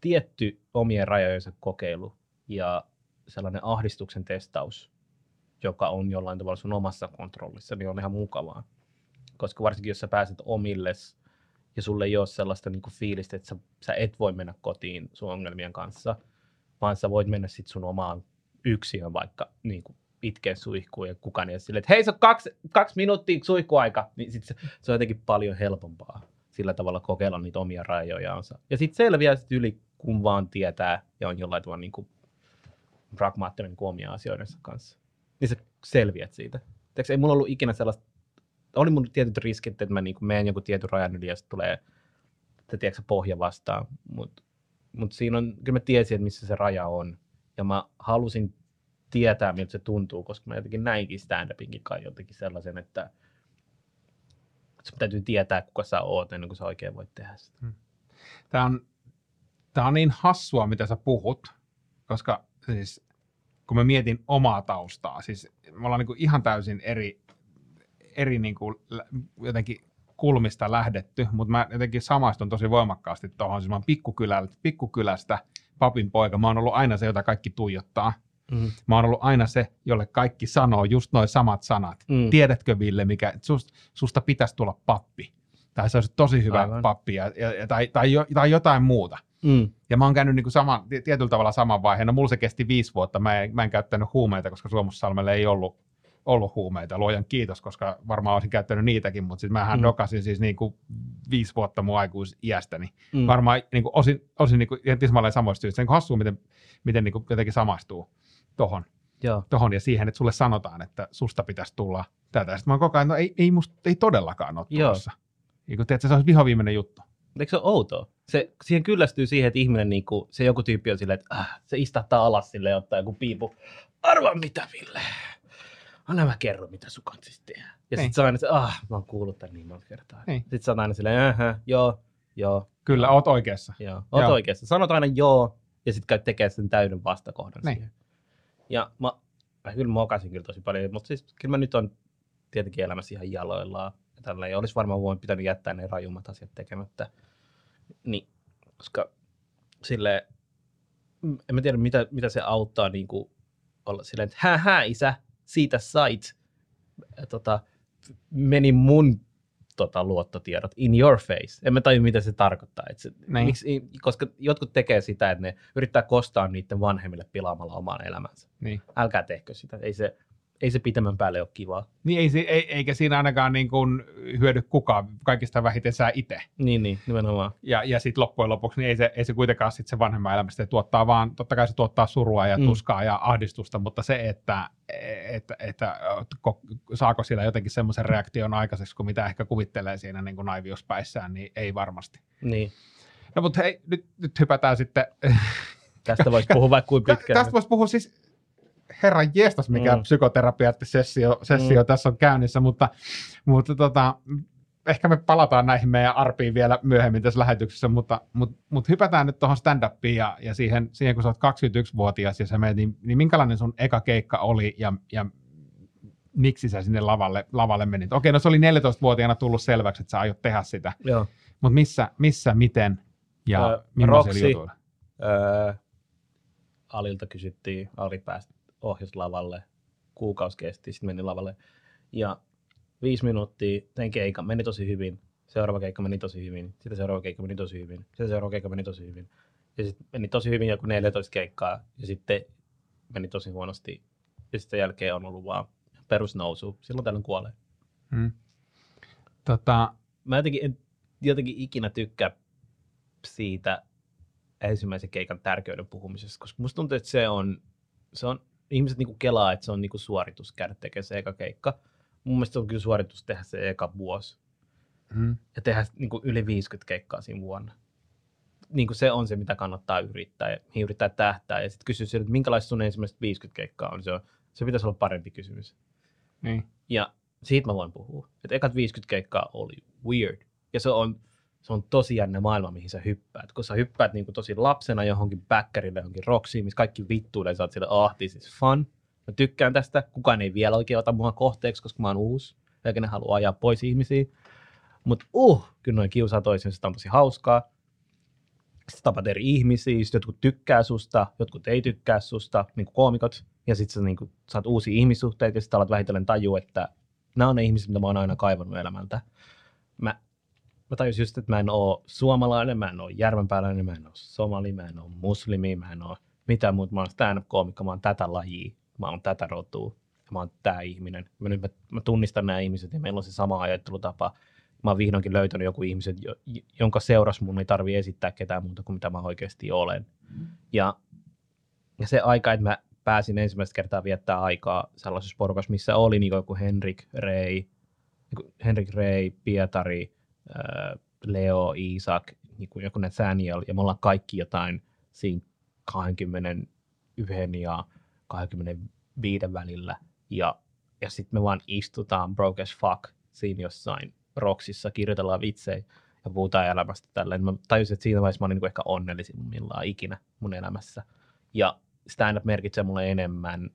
tietty omien rajojensa kokeilu ja sellainen ahdistuksen testaus, joka on jollain tavalla sun omassa kontrollissa, niin on ihan mukavaa. Koska varsinkin jos sä pääset omilles ja sulle ei ole sellaista niin fiilistä, että sä, sä et voi mennä kotiin sun ongelmien kanssa, vaan sä voit mennä sit sun omaan yksiön vaikka niin kuin itkeen suihkuun ja kukaan ei ole silleen, että hei se on kaksi, kaksi minuuttia suihkuaika, niin sit se, se on jotenkin paljon helpompaa sillä tavalla kokeilla niitä omia rajojansa. Ja sitten selviää sit yli, kun vaan tietää ja on jollain tavalla niin kuin pragmaattinen niin kuin omia asioidensa kanssa. Niin sä selviät siitä. Tiedätkö, ei mulla ollut ikinä sellaista, oli mun tietyt riskit, että mä niin menen joku tietyn rajan yli ja sitten tulee, että tiedätkö, pohja vastaan. Mutta mut siinä on, kyllä mä tiesin, että missä se raja on. Ja mä halusin tietää, miltä se tuntuu, koska mä jotenkin näinkin stand-upinkin kai jotenkin sellaisen, että sun täytyy tietää, kuka sä oot ennen kuin sä oikein voit tehdä sitä. Tämä on, tää on niin hassua, mitä sä puhut, koska siis kun mä mietin omaa taustaa, siis me ollaan niinku ihan täysin eri, eri niinku lä- jotenkin kulmista lähdetty, mutta mä jotenkin samaistun tosi voimakkaasti tuohon. Siis mä oon pikkukylä, pikkukylästä papin poika. Mä oon ollut aina se, jota kaikki tuijottaa. Mm. Mä oon ollut aina se, jolle kaikki sanoo just noin samat sanat. Mm. Tiedätkö Ville, mikä, että sust, susta pitäisi tulla pappi. Tai se olisi tosi hyvä Aivan. pappi ja, ja, tai, tai, jo, tai jotain muuta. Mm. Ja mä oon käynyt niinku sama, ti- tietyllä tavalla saman vaiheen. No mulla se kesti viisi vuotta. Mä en, mä en käyttänyt huumeita, koska Suomussalmella ei ollut, ollut huumeita. Luojan kiitos, koska varmaan olisin käyttänyt niitäkin, mutta siis mähän Mm. dokasin siis niinku viisi vuotta mun aikuisiästäni. Mm. Varmaan niinku osin, osin niinku, ihan tismalleen samoista syistä. Niin hassua, miten, miten niinku jotenkin samaistuu tohon, Joo. tohon ja siihen, että sulle sanotaan, että susta pitäisi tulla tätä. Sitten mä oon koko ajan, no ei, ei, musta, ei todellakaan ole tulossa. Niin kun, tiedätkö, se olisi vihoviimeinen juttu. Eikö se ole outoa? Se, siihen kyllästyy siihen, että ihminen, niin kuin, se joku tyyppi on silleen, että äh, se istahtaa alas sille ja ottaa joku piipu. Arvaa mitä, Ville. Anna mä kerro, mitä sun kanssa tehdään. Ja Niin. sitten se on aina se, ah, mä oon kuullut tämän niin monta kertaa. Niin. Sitten se on aina silleen, äh, joo, joo, Kyllä, oot oikeassa. joo. Oot Joo. oikeassa. Sanot aina joo, ja sitten käyt tekemään sen täyden vastakohdan Niin. siihen. Ja mä, mä kyllä mokasin kyllä tosi paljon, mutta siis kyllä mä nyt on tietenkin elämässä ihan jaloillaan. Ja tälleen. Ja olisi varmaan voinut pitänyt jättää ne rajummat asiat tekemättä. Niin, koska sille en mä tiedä mitä, mitä se auttaa niin kuin olla silleen, että hää hää isä, siitä sait. Tota, meni mun tota, luottotiedot in your face. En mä tajua, mitä se tarkoittaa. Et se, Niin. miksi, koska jotkut tekee sitä, että ne yrittää kostaa niiden vanhemmille pilaamalla oman elämänsä. Niin. Älkää tehkö sitä. Ei se, ei se pitemmän päälle ole kivaa. Niin ei, ei, eikä siinä ainakaan niin kuin hyödy kukaan, kaikista vähiten sä itse. Niin, niin, nimenomaan. Ja, ja sitten loppujen lopuksi niin ei se, ei se kuitenkaan sit se vanhemman elämästä tuottaa vaan, totta kai se tuottaa surua ja Mm. tuskaa ja ahdistusta, mutta se, että, että, että ko- saako sillä jotenkin semmoisen reaktion aikaiseksi, kuin mitä ehkä kuvittelee siinä niin kuin naiviuspäissään, niin ei varmasti. Niin. No mutta hei, nyt, nyt hypätään sitten. Tästä voisi puhua vaikka kuin pitkään. Tästä voisi puhua siis, herran jestas, mikä Mm. mm. psykoterapiat-sessio sessio Mm. tässä on käynnissä, mutta, mutta tota, ehkä me palataan näihin meidän arpiin vielä myöhemmin tässä lähetyksessä, mutta, mutta, mutta hypätään nyt tuohon stand-upiin ja, ja siihen, siihen, kun sä oot 21-vuotias ja sä menet, niin, niin minkälainen sun eka keikka oli ja, ja miksi sä sinne lavalle, lavalle menit? Okei, no se oli 14-vuotiaana tullut selväksi, että sä aiot tehdä sitä, Joo. mutta missä, missä miten ja Ö, uh, millaisilla jutuilla? Öö, Alilta kysyttiin, Ali pääsi ohjasi lavalle, kuukausi kesti, sitten meni lavalle. Ja viisi minuuttia tein keikan, meni tosi hyvin. Seuraava keikka meni tosi hyvin, sitten seuraava keikka meni tosi hyvin, sitten seuraava keikka meni tosi hyvin. Ja sitten meni tosi hyvin joku 14 keikkaa ja sitten meni tosi huonosti. Ja sitten jälkeen on ollut vaan perusnousu. Silloin tällöin kuolee. Mm. Tota, Mä jotenkin, en jotenkin ikinä tykkää siitä ensimmäisen keikan tärkeyden puhumisesta, koska musta tuntuu, että se on, se on ihmiset niinku kelaa, että se on niinku suoritus käydä tekemään se eka keikka. Mun mielestä se on kyllä suoritus tehdä se eka vuosi mm. ja tehdä niin kuin yli 50 keikkaa siinä vuonna. Niin kuin se on se, mitä kannattaa yrittää ja mihin yrittää tähtää. Ja sitten kysyä sieltä, että minkälaista sun ensimmäiset 50 keikkaa on. Se, on, se pitäisi olla parempi kysymys. Niin. Ja siitä mä voin puhua. Että ekat 50 keikkaa oli weird. Ja se on, se on tosi jännä maailma, mihin sä hyppäät. Kun sä hyppäät niin kuin tosi lapsena johonkin backerille, johonkin roksiin, missä kaikki vittuilee, sä oot siellä, ah, this is fun. Mä tykkään tästä. Kukaan ei vielä oikein ota mua kohteeksi, koska mä oon uusi. Eikä ne halua ajaa pois ihmisiä. Mutta uh, kyllä noin kiusaa toisensa, sitä on tosi hauskaa. Sitten tapat eri ihmisiä, sit jotkut tykkää susta, jotkut ei tykkää susta, niin kuin koomikot. Ja sitten sä niin kuin, saat uusia ihmissuhteita ja sitten alat vähitellen tajua, että nämä on ne ihmiset, mitä mä oon aina kaivannut elämältä. Mä, mä tajusin just, että mä en oo suomalainen, mä en oo järvenpääläinen, mä en oo somali, mä en oo muslimi, mä en oo mitään muuta. Mä oon stand-up-koomikko, mä oon tätä lajia, mä oon tätä rotua, ja mä oon tää ihminen. Mä, nyt mä, mä tunnistan nämä ihmiset ja meillä on se sama ajattelutapa. Mä oon vihdoinkin löytänyt joku ihmiset, jo, jonka seurassa mun ei tarvi esittää ketään muuta kuin mitä mä oikeasti olen. Ja, ja se aika, että mä pääsin ensimmäistä kertaa viettää aikaa sellaisessa porukassa, missä oli niin joku Henrik Rey, niin Henrik Rey, Pietari, Leo, Isak, niin kuin joku Nathaniel, ja me ollaan kaikki jotain siinä 21 ja 25 välillä, ja, ja sitten me vaan istutaan broke as fuck siinä jossain roksissa, kirjoitellaan vitsejä ja puhutaan elämästä tälleen. Mä tajusin, että siinä vaiheessa mä olin niin ehkä onnellisimmillaan ikinä mun elämässä. Ja stand-up merkitsee mulle enemmän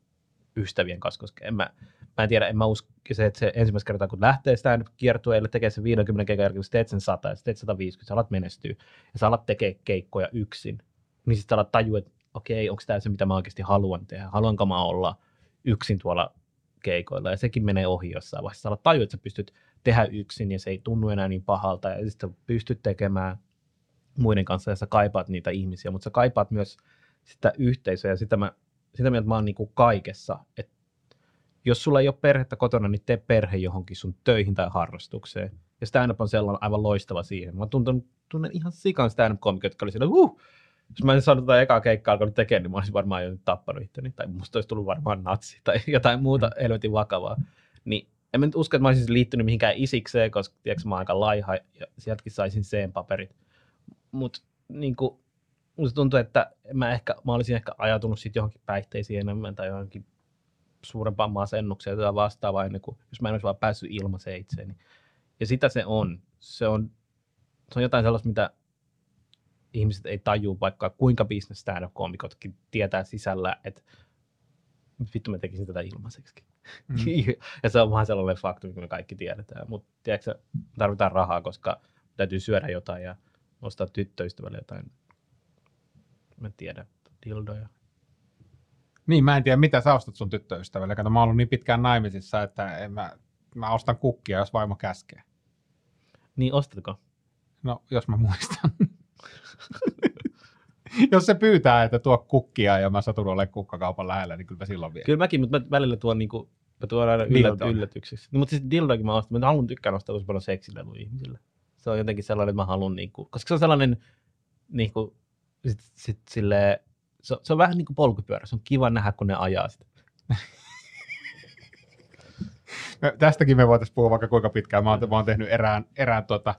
ystävien kanssa, koska en mä, mä en tiedä, en mä usko se, että se ensimmäistä kertaa, kun lähtee stand kiertueelle, tekee sen 50 keikan jälkeen, teet sen 100 ja teet 150, sä alat menestyä ja sä alat tekee keikkoja yksin, niin sitten alat tajua, että okei, onko tämä se, mitä mä oikeasti haluan tehdä, haluanko mä olla yksin tuolla keikoilla? Ja sekin menee ohi jossain vaiheessa. Sä alat tajua, että sä pystyt tehdä yksin ja se ei tunnu enää niin pahalta. Ja sitten pystyt tekemään muiden kanssa ja sä kaipaat niitä ihmisiä, mutta sä kaipaat myös sitä yhteisöä. Ja sitä, mä, sitä mieltä mä oon niin kuin kaikessa, että jos sulla ei ole perhettä kotona, niin tee perhe johonkin sun töihin tai harrastukseen. Ja stand-up on sellainen aivan loistava siihen. Mä tunnen, tunnen ihan sikan stand-up-komikot, jotka oli siellä, huh, jos mä en saanut tätä ekaa keikkaa alkanut tekemään, niin mä olisin varmaan jo tappanut itteni. Tai musta olisi tullut varmaan natsi tai jotain muuta helvetin vakavaa. Niin en mä nyt usko, että mä olisin liittynyt mihinkään isikseen, koska tiedätkö, mä oon aika laiha ja sieltäkin saisin sen paperit. Mutta niin kuin, musta tuntuu, että mä, ehkä, mä olisin ehkä ajatunut sitten johonkin päihteisiin enemmän tai johonkin suurempaan masennukseen tai vastaavaa ennen kuin, jos mä en olisi vaan päässyt ilmaiseen itseeni. Ja sitä se on. Se on, se on jotain sellaista, mitä ihmiset ei tajua, vaikka kuinka business stand-up-koomikotkin tietää sisällä, että vittu mä tekisin tätä ilmaiseksi. Mm. ja se on vähän sellainen faktu, mikä me kaikki tiedetään. Mutta tiedätkö, tarvitaan rahaa, koska täytyy syödä jotain ja ostaa tyttöystävälle jotain, mä en tiedä, dildoja. Niin, mä en tiedä, mitä sä ostat sun tyttöystävälle. Kato, mä oon ollut niin pitkään naimisissa, että en mä, mä ostan kukkia, jos vaimo käskee. Niin, ostatko? No, jos mä muistan. jos se pyytää, että tuo kukkia ja mä satun olemaan kukkakaupan lähellä, niin kyllä mä silloin vielä. Kyllä mäkin, mutta mä välillä tuon niinku, mä tuon aina yllät, yllätyksiksi. No, mutta siis dildoikin mä ostan, mä haluan tykkään ostaa tosi paljon seksileluja ihmisille. Se on jotenkin sellainen, että mä haluan, niinku, koska se on sellainen, niinku, sit, sit silleen, se, on- se on vähän niin kuin polkupyörä, se on kiva nähdä, kun ne ajaa sitä. Me- Tästäkin me voitaisiin puhua vaikka kuinka pitkään. Mä oon, mä oon tehnyt erään, erään tuota,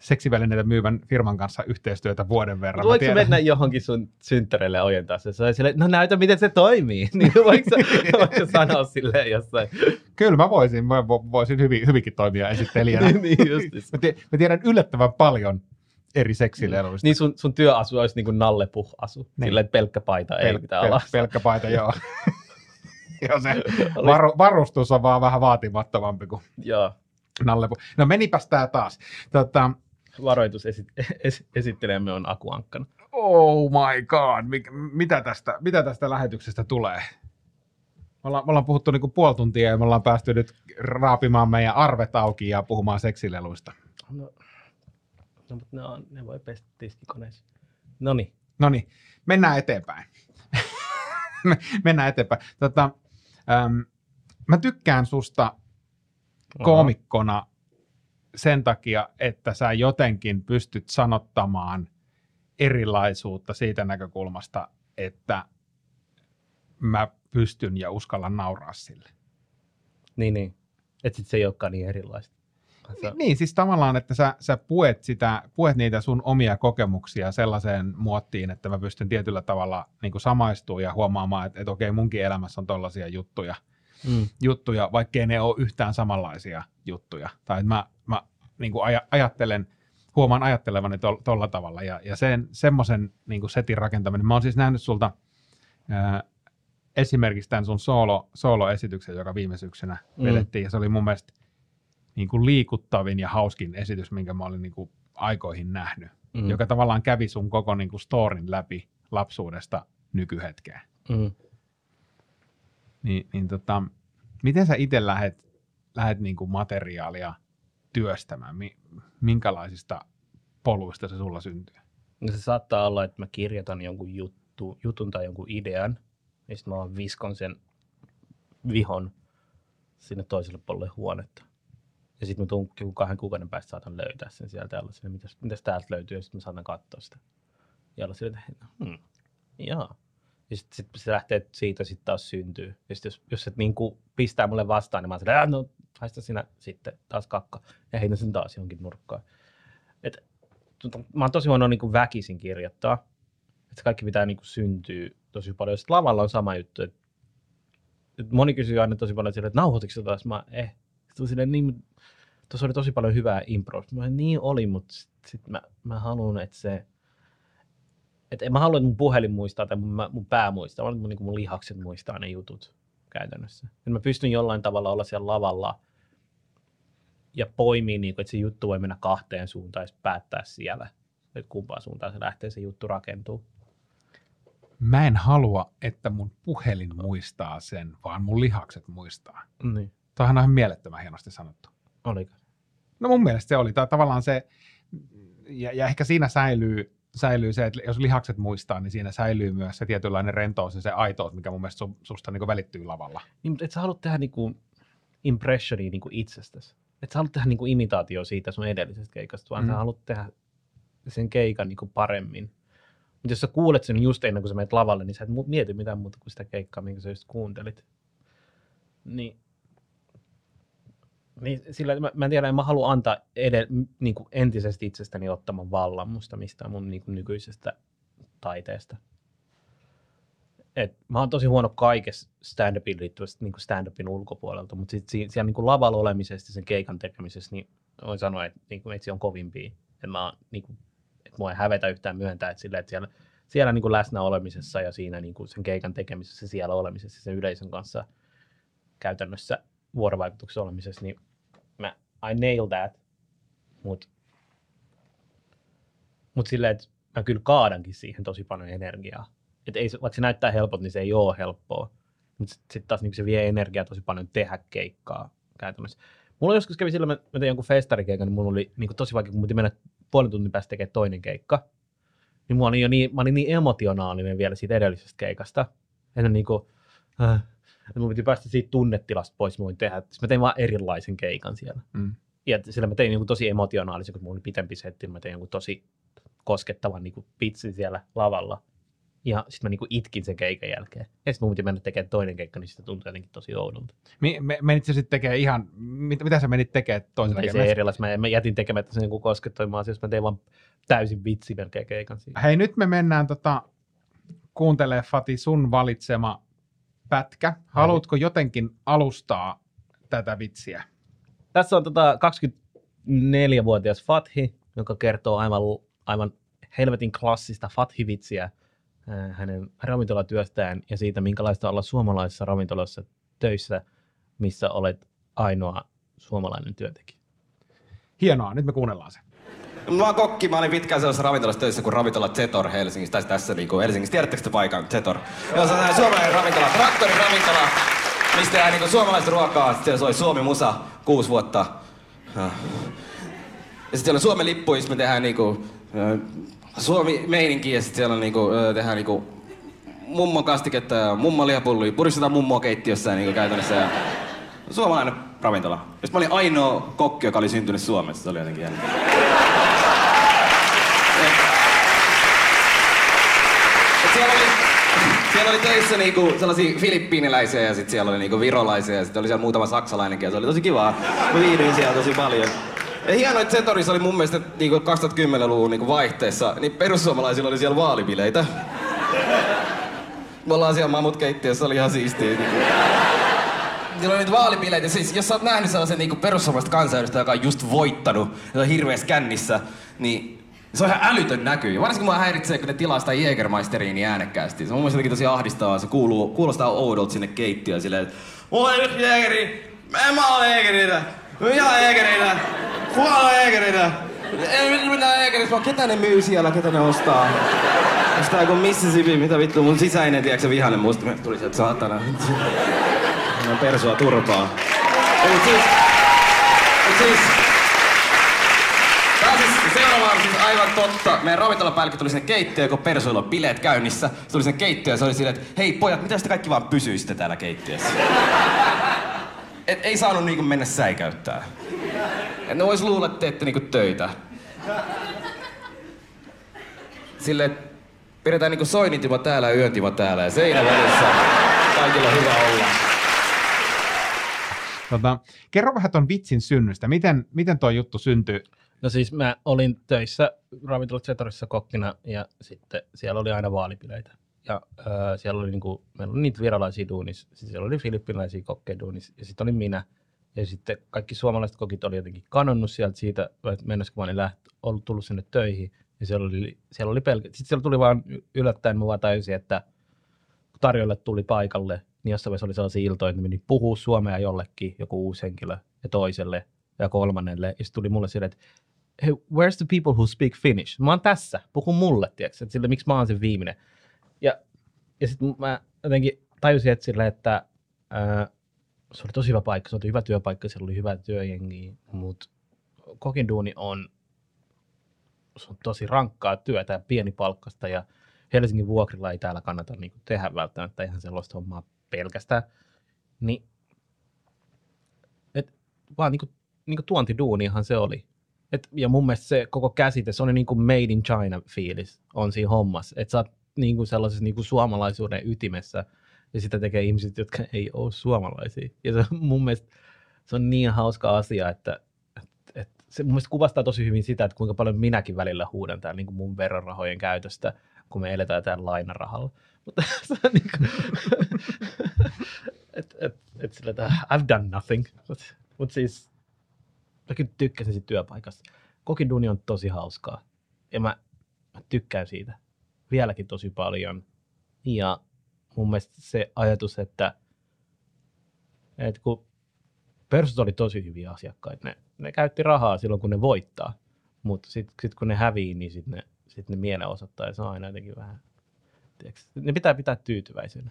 seksivälineitä myyvän firman kanssa yhteistyötä vuoden verran. Voiko tiedän- mennä johonkin sun synttäreille ojentaa se? Se on silleen, no näytä miten se toimii. niin voiko sä, voiko sanoa silleen jossain? Kyllä mä voisin, mä vo- voisin hyvin, hyvinkin toimia esittelijänä. niin mä tiedän yllättävän paljon eri seksileluista. Niin sun, sun työasu olisi niin kuin nallepuh-asu. Niin. Silleen, pelkkä paita ei mitään ala. pelkkä paita, joo. joo se varu, varustus on vaan vähän vaatimattomampi kuin Joo. nallepu. No menipäs tää taas. Tota, Varoitus esit, es, esittelemme on akuankkana. oh my god, Mik, mitä, tästä, mitä tästä lähetyksestä tulee? Me ollaan, me ollaan puhuttu niinku puoli tuntia ja me ollaan päästy nyt raapimaan meidän arvet auki ja puhumaan seksileluista. No, no mutta ne, on, ne voi pestä tiskikoneessa. No niin. No niin, mennään eteenpäin. Me- mennään eteenpäin. Tota, äm, mä tykkään susta koomikkona sen takia, että sä jotenkin pystyt sanottamaan erilaisuutta siitä näkökulmasta, että mä pystyn ja uskallan nauraa sille. Niin, niin. Että sit se ei olekaan niin erilaista. Ni- Niin, siis tavallaan, että sä, sä puet, sitä, puet niitä sun omia kokemuksia sellaiseen muottiin, että mä pystyn tietyllä tavalla niin kuin samaistumaan ja huomaamaan, että, että okei, munkin elämässä on tollaisia juttuja, mm, juttuja, vaikkei ne ole yhtään samanlaisia juttuja. Tai että mä, mä niin kuin aja, ajattelen, huomaan ajattelevani tuolla tavalla. Ja, ja sen, semmoisen niin setin rakentaminen. Mä oon siis nähnyt sulta ää, esimerkiksi tämän sun solo, solo-esityksen, joka viime syksynä Mm. vedettiin. Ja se oli mun mielestä niin kuin liikuttavin ja hauskin esitys, minkä mä olin niin kuin aikoihin nähnyt. mm, Joka tavallaan kävi sun koko niin kuin storin läpi lapsuudesta nykyhetkeen. mm. Niin, niin tota, miten sä itse lähet, lähet niin kuin materiaalia työstämään? Mi, minkälaisista poluista se sulla syntyy? No se saattaa olla, että mä kirjoitan jonkun juttu, jutun tai jonkun idean, ja sitten mä vaan viskon sen vihon sinne toiselle puolelle huonetta. Ja sitten mä tuun joku kahden kuukauden päästä saatan löytää sen sieltä ja olla silleen, mitäs, mitäs täältä löytyy, ja sitten mä saatan katsoa sitä. Ja olla silleen, että hmm, jaa. Ja sitten sit se lähtee siitä sitten taas syntyy. Ja sitten jos, jos se niinku pistää mulle vastaan, niin mä oon silleen, "Ää, no haista sinä sitten taas kakka. Ja heitän sen taas johonkin nurkkaan. Et, tota, mä oon tosi huono niin väkisin kirjoittaa. Että kaikki pitää niin kuin syntyä tosi paljon. Sitten lavalla on sama juttu. Et, et moni kysyy aina tosi paljon että nauhoitiko se taas? Mä eh. Silleen, niin, tuossa oli tosi paljon hyvää impro. Mä olin, niin oli, mutta sitten sit mä, mä haluan, että se... Että en mä halua, että mun puhelin muistaa tai mun, mun pää muistaa, vaan mun, niin mun lihakset muistaa ne jutut käytännössä. Et mä pystyn jollain tavalla olla siellä lavalla ja poimii, niin kuin, että se juttu voi mennä kahteen suuntaan ja päättää siellä, että kumpaan suuntaan se lähtee se juttu rakentuu. Mä en halua, että mun puhelin muistaa sen, vaan mun lihakset muistaa. Niin. Tuohan on ihan mielettömän hienosti sanottu. Oliko? No mun mielestä se oli. Tai tavallaan se, ja, ja ehkä siinä säilyy, säilyy se, että jos lihakset muistaa, niin siinä säilyy myös se tietynlainen rentous ja se aitous, mikä mun mielestä su, susta niin välittyy lavalla. Niin, mutta et sä halua tehdä niinku impressionia niinku itsestäsi. Et sä halua tehdä niinku imitaatio siitä sun edellisestä keikasta, vaan mm. Sä haluat tehdä sen keikan niinku paremmin. Mutta jos sä kuulet sen just ennen kuin sä menet lavalle, niin sä et mieti mitään muuta kuin sitä keikkaa, minkä sä just kuuntelit. Niin, niin sillä, mä, mä en tiedä, en mä halua antaa edel, niin kuin entisestä itsestäni ottaman vallan musta mistään mun niin kuin nykyisestä taiteesta. Et mä oon tosi huono kaikessa stand-upin liittyvästä niin stand-upin ulkopuolelta, mutta sit siinä, siellä niin kuin lavalla olemisesta sen keikan tekemisessä, niin voin sanoa, että, niin kuin, on kovimpia. Että mä niin kuin, että mua ei hävetä yhtään myöntää, että, sille, että siellä, siellä niin kuin läsnä olemisessa ja siinä niin kuin sen keikan tekemisessä, siellä olemisessa sen yleisön kanssa käytännössä vuorovaikutuksessa olemisessa, niin mä, I nail that, mutta mut silleen, että mä kyllä kaadankin siihen tosi paljon energiaa. Et ei, vaikka se näyttää helpolta, niin se ei ole helppoa. Mutta sitten sit taas niin se vie energiaa tosi paljon tehdä keikkaa käytännössä. Mulla joskus kävi silloin, mä, mä tein jonkun festarikeikan, niin mulla oli niin tosi vaikea, kun mun mennä puolen tunnin päästä tekemään toinen keikka. Niin, mulla oli jo niin, mä olin niin emotionaalinen vielä siitä edellisestä keikasta. Että niin kuin, äh, että mun piti päästä siitä tunnetilasta pois, mä voin tehdä. Sitten mä tein vaan erilaisen keikan siellä. Mm. Ja sillä mä tein jonkun tosi emotionaalisen, kun mulla oli pitempi setti, niin mä tein jonkun tosi koskettavan niin pitsin siellä lavalla. Ja sitten mä niin itkin sen keikan jälkeen. Ja sitten mun piti mennä tekemään toinen keikka, niin sitten tuntui jotenkin tosi oudolta. Mi, me, menit sä sitten tekemään ihan, mit, mitä sä menit tekemään toisella Ei se erilais. Mä, mä jätin tekemättä sen niin koskettavan asioista. Mä tein vaan täysin vitsi melkein keikan siinä. Hei, nyt me mennään tota, kuuntelemaan Fati sun valitsema pätkä. Haluatko jotenkin alustaa tätä vitsiä? Tässä on tota 24-vuotias Fathi, joka kertoo aivan, aivan helvetin klassista Fathi-vitsiä äh, hänen ravintolatyöstään ja siitä, minkälaista olla suomalaisessa ravintolassa töissä, missä olet ainoa suomalainen työntekijä. Hienoa, nyt me kuunnellaan se. Mä oon kokki, mä olin pitkään sellaisessa ravintolassa töissä kuin ravintola Zetor Helsingissä, tässä, tässä niin kuin Helsingissä. Tiedättekö te paikan Zetor? Joo, se on suomalainen ravintola, traktorin ravintola, mistä tehdään niin suomalaista ruokaa. Sitten siellä soi Suomi Musa kuusi vuotta. Ja sitten siellä on Suomen lippu, me tehdään niin kuin, Suomi meininki ja sitten siellä on niinku, ö, tehdään niinku mummon kastiketta ja mummon lihapullia. Puristetaan mummoa keittiössä niinku käytännössä. Ja suomalainen ravintola. Ja mä olin ainoa kokki, joka oli syntynyt Suomessa. Se oli jotenkin jännä. Et siellä oli, siellä oli töissä niinku sellaisia filippiiniläisiä ja sitten siellä oli niinku virolaisia ja sitten oli siellä muutama saksalainenkin ja se oli tosi kivaa. Mä viihdyin siellä tosi paljon. Ja hienoa, että Zetorissa oli mun mielestä niinku 2010-luvun niinku vaihteessa, niin perussuomalaisilla oli siellä vaalibileitä. Me ollaan siellä mamut keittiössä, oli ihan siistiä. Niinku. Siellä oli niitä vaalibileitä, siis jos sä oot nähnyt sellaisen niinku perussuomalaista kansanedustajan, joka on just voittanut, ja on hirveässä kännissä, niin se on ihan älytön näky. Ja varsinkin mua häiritsee, kun ne tilaa sitä Jägermeisteriin niin äänekkäästi. Se on mun mielestä tosi ahdistavaa. Se kuuluu, kuulostaa oudolta sinne keittiöön silleen, että mulla on yksi Jägeri, mä mä oon Jägeritä, mä ihan Jägeritä, kuka on Jägeritä? Ei mitään mitään Jägeristä, vaan ketä ne myy siellä, ketä ne ostaa? Ostaa joku Mississippi, mitä vittu, mun sisäinen, tiedätkö, vihainen musta tuli sieltä saatana. Mä persua turpaa. Mut siis, siis, Tää on siis seuraava on siis aivan totta. Meidän ravintolapäällikkö tuli sinne keittiöön, kun persuilla on bileet käynnissä. Se tuli sinne keittiöön ja se oli silleen, että hei pojat, mitä te kaikki vaan pysyisitte täällä keittiössä? Et ei saanut niinku mennä säikäyttää. Et ne vois luulla, että teette niinku töitä. Että pidetään niinku soinintimo täällä ja yöntimo täällä ja seinä välissä. Kaikilla on hyvä olla. Tota, kerro vähän ton vitsin synnystä. Miten, miten tuo juttu syntyi? No siis mä olin töissä ravintolat Zetorissa kokkina ja sitten siellä oli aina vaalipileitä. Ja äh, siellä oli niinku, meillä oli niitä virolaisia duunis, sitten siellä oli filippinalaisia kokkeja duunis ja sitten oli minä. Ja sitten kaikki suomalaiset kokit oli jotenkin kanonnut sieltä siitä, että mennessä kun mä olin läht, ollut tullut sinne töihin. Ja siellä oli, siellä oli pelkä, sitten siellä tuli vaan yllättäen, mä vaan tajusin, että kun tarjolle tuli paikalle, niin jossain vaiheessa oli sellaisia iltoja, että meni puhua suomea jollekin, joku uusi henkilö, ja toiselle ja kolmannelle. Ja sitten tuli mulle silleen, että hey, where's the people who speak Finnish? Mä oon tässä, puhu mulle, tiedätkö, että sille, miksi mä oon se viimeinen. Ja, ja sitten mä jotenkin tajusin, että sille, että ää, se oli tosi hyvä paikka, se oli hyvä työpaikka, siellä oli hyvä työjengi, mutta kokin duuni on, se on tosi rankkaa työtä ja pienipalkkasta ja Helsingin vuokrilla ei täällä kannata niin tehdä välttämättä ihan sellaista hommaa pelkästään. Niin, et, vaan niin kuin, niin kuin tuontiduunihan se oli. Et, ja mun mielestä se koko käsite, se on niin kuin made in China fiilis on siinä hommassa. Että sä oot niin kuin sellaisessa niin kuin suomalaisuuden ytimessä ja sitä tekee ihmiset, jotka ei ole suomalaisia. Ja se mun mielestä se on niin hauska asia, että, että, että se mun mielestä kuvastaa tosi hyvin sitä, että kuinka paljon minäkin välillä huudan täällä niin kuin mun verorahojen käytöstä, kun me eletään täällä lainarahalla. Mutta se on niin kuin, että et, et sillä, I've done nothing. Mutta mut siis mäkin tykkäsin siitä työpaikasta. Kokin duuni on tosi hauskaa. Ja mä, mä tykkään siitä vieläkin tosi paljon. Ja mun mielestä se ajatus, että, että kun persut oli tosi hyviä asiakkaita, ne, ne käytti rahaa silloin, kun ne voittaa. Mutta sitten sit kun ne hävii, niin sitten ne, sit ne mielen osoittaa, ja se on aina jotenkin vähän, tiiäks, ne pitää pitää tyytyväisenä.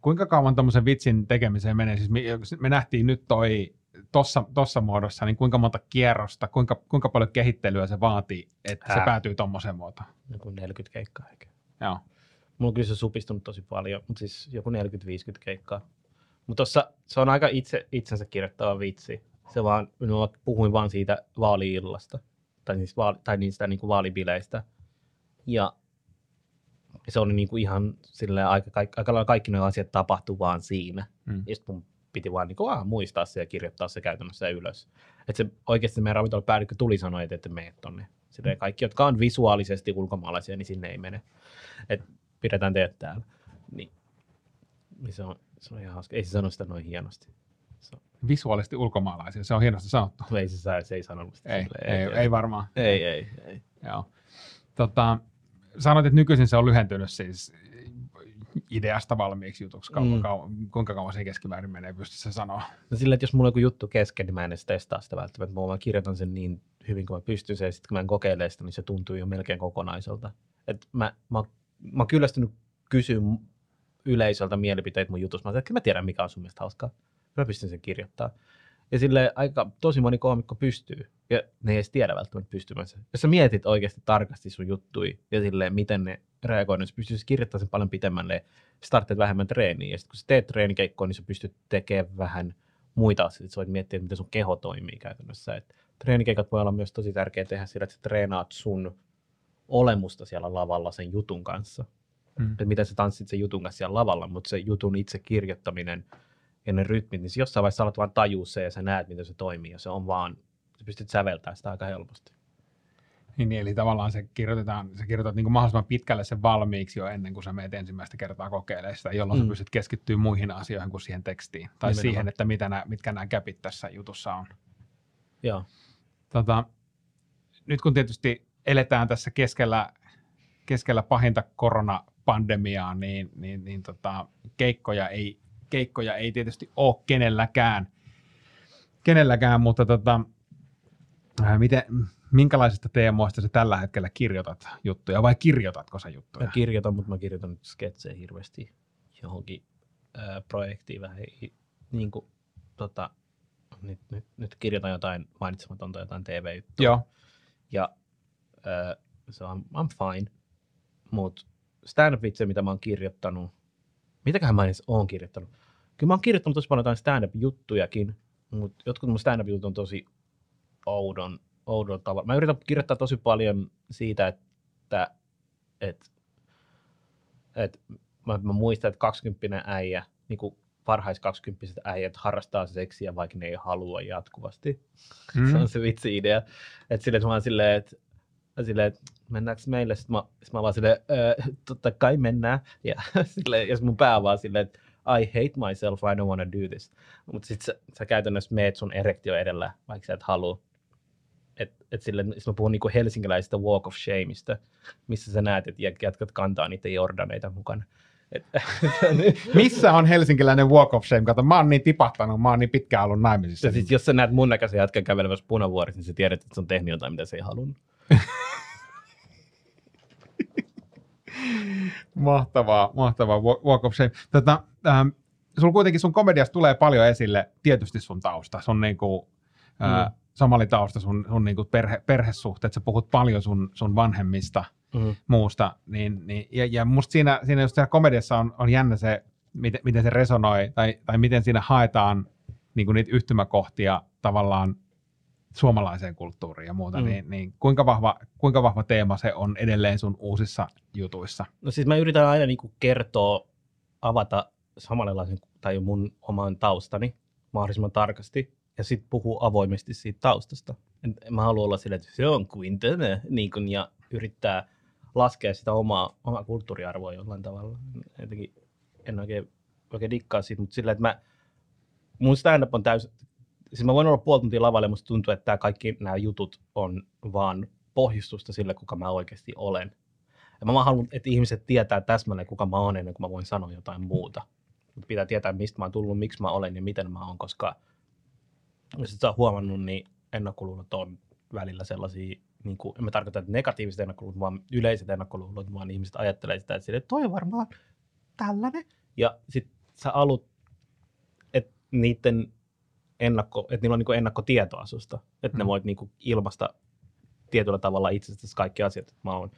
Kuinka kauan tuommoisen vitsin tekemiseen menee? Siis me, me nähtiin nyt toi tossa, tossa muodossa, niin kuinka monta kierrosta, kuinka, kuinka paljon kehittelyä se vaatii, että se Ää. päätyy tuommoiseen muotoon? Joku 40 keikkaa ehkä. Joo. Mulla on kyllä se supistunut tosi paljon, mutta siis joku 40-50 keikkaa. Mutta tossa se on aika itse, itsensä kirjoittava vitsi. Se vaan, mä puhuin vaan siitä vaali-illasta, tai, siis vaali, tai niistä niinku vaalibileistä. Ja se oli niinku ihan silleen aika, aika, aika kaikki nuo asiat tapahtui vaan siinä. Mm. Ja sitten mun piti vaan niinku, ah, muistaa se ja kirjoittaa se käytännössä ylös. Et se oikeasti meidän ravintolapäällikkö tuli sanoa, että ette mene tonne. Silleen kaikki, jotka on visuaalisesti ulkomaalaisia, niin sinne ei mene. Et pidetään teidät täällä. Niin, niin se, on, se on ihan hauska. Ei se sano sitä noin hienosti. Se on, Visuaalisesti ulkomaalaisia, se on hienosti sanottu. ei, se, saa- se ei sanonut sitä Ei, silleen, ei, ei varmaan. ei, ei, ei. Joo. Tota, sanoit, että nykyisin se on lyhentynyt siis ideasta valmiiksi jutuksi. Kauan, Mm. kauan, kuinka kauan se keskimäärin menee, pystyisi sanoa. No sillä, että jos mulla on joku juttu kesken, niin mä en edes testaa sitä välttämättä. Mä vaan kirjoitan sen niin hyvin kuin mä pystyn sen, ja sitten kun mä en kokeile sitä, niin se tuntuu jo melkein kokonaiselta. Et mä, mä, mä oon kyllästynyt kysyä yleisöltä mielipiteitä mun jutussa. Mä sanoin, että mä tiedän, mikä on sun mielestä hauskaa. Mä pystyn sen kirjoittamaan. Ja sille aika tosi moni koomikko pystyy. Ja ne ei edes tiedä välttämättä pystymänsä. Jos sä mietit oikeasti tarkasti sun juttui ja silleen, miten ne reagoi, niin sä pystyisi kirjoittamaan sen paljon pitemmälle. Startteet vähemmän treeniä. Ja sitten kun sä teet treenikeikkoa, niin sä pystyt tekemään vähän muita asioita. Sä voit miettiä, miten sun keho toimii käytännössä. Et treenikeikat voi olla myös tosi tärkeä tehdä sillä, että sä treenaat sun olemusta siellä lavalla sen jutun kanssa. Mm. Että miten sä tanssit sen jutun kanssa siellä lavalla, mutta se jutun itse kirjoittaminen ja ne rytmit, niin jossain vaiheessa alat vaan tajua se ja sä näet, miten se toimii ja se on vaan, sä pystyt säveltämään sitä aika helposti. Niin, niin, eli tavallaan se kirjoitetaan, sä kirjoitat niin kuin mahdollisimman pitkälle sen valmiiksi jo ennen kuin sä meet ensimmäistä kertaa kokeilemaan sitä, jolloin mm. Sä pystyt keskittyä muihin asioihin kuin siihen tekstiin. Tai Nimenomaan. siihen, että mitä nämä, mitkä nämä käpit tässä jutussa on. Joo. Tota, nyt kun tietysti eletään tässä keskellä, keskellä pahinta koronapandemiaa, niin, niin, niin tota, keikkoja, ei, keikkoja ei tietysti ole kenelläkään, kenelläkään mutta tota, ää, miten, minkälaisista teemoista sä tällä hetkellä kirjoitat juttuja, vai kirjoitatko sä juttuja? Mä kirjoitan, mutta mä kirjoitan nyt sketsejä hirveästi johonkin ää, projektiin vähän. Niin kuin, tota, nyt, nyt, nyt kirjoitan jotain mainitsematonta, jotain TV-juttua. Joo, Ja äh, se on, I'm fine. Mutta stand-up-vitsejä, mitä mä oon kirjoittanut, mitäköhän mä edes oon kirjoittanut? Kyllä mä oon kirjoittanut tosi paljon jotain stand-up-juttujakin, mutta jotkut mun stand-up-jutut on tosi oudon, oudon tavalla. Mä yritän kirjoittaa tosi paljon siitä, että et, et, mä, mä muistan, että 20 äijä, niin kuin varhais 20 äijät harrastaa seksiä, vaikka ne ei halua jatkuvasti. Mm. Se Mm. on se vitsi-idea. Että silleen, että mä oon silleen, että, silleen, että mennäänkö meille? Sitten mä, sit mä vaan silleen, öö, totta kai mennään. Ja, silleen, ja mun pää vaan silleen, että I hate myself, I don't want to do this. Mutta sitten sä, sä, käytännössä meet sun erektio edellä, vaikka sä et halua. Et, et silleen, sit mä puhun niinku helsinkiläisestä walk of shameista, missä sä näet, että jätkät kantaa niitä jordaneita mukana. Et, Missä on helsinkiläinen walk of shame? Kato, mä oon niin tipahtanut, mä oon niin pitkään ollut naimisissa. ja sit, jos sä näet mun näköisen jätkän kävelemässä punavuorissa, niin sä tiedät, että se on tehnyt jotain, mitä se ei halunnut. Mahtavaa, mahtavaa wa- walk of shame. Tätä, ähm, sul kuitenkin sun komediassa tulee paljon esille tietysti sun tausta, sun niinku, äh, Mm. somalitausta, sun, sun niinku perhe, perhesuhteet, sä puhut paljon sun, sun vanhemmista, Mm. muusta, niin, niin, ja, ja musta siinä, siinä just komediassa on, on jännä se, miten, miten se resonoi, tai, tai miten siinä haetaan niin kuin niitä yhtymäkohtia tavallaan suomalaiseen kulttuuriin ja muuta, Mm. niin, niin kuinka, vahva, kuinka vahva teema se on edelleen sun uusissa jutuissa? No siis mä yritän aina niinku kertoa, avata samanlaisen tai mun oman taustani mahdollisimman tarkasti ja sitten puhua avoimesti siitä taustasta. En mä halua olla silleen, että se on kuin tämä, niin kun, ja yrittää laskea sitä omaa, omaa kulttuuriarvoa jollain tavalla. Jotenkin en oikein, oikein dikkaa siitä, mutta silleen, että mä, mun stand-up on täysin, siis mä voin olla puoli tuntia lavalle ja musta tuntuu, että kaikki nämä jutut on vaan pohjustusta sille, kuka mä oikeasti olen. Ja mä haluan, että ihmiset tietää täsmälleen, kuka mä oon ennen kuin mä voin sanoa jotain muuta. Mut Pitää tietää, mistä mä oon tullut, miksi mä olen ja miten mä oon, koska jos et sä huomannut, niin ennakkoluulot on välillä sellaisia, niin kuin, en mä tarkoita, että negatiiviset ennakkoluulot, vaan yleiset ennakkoluulot, vaan ihmiset ajattelee sitä, että, sille, toi on varmaan tällainen. Ja sit sä alut, että niiden ennakko, että niillä on niin ennakkotietoa susta, että ne Mm. voit niin kuin ilmaista tietyllä tavalla itsestäsi kaikki asiat. että Mä oon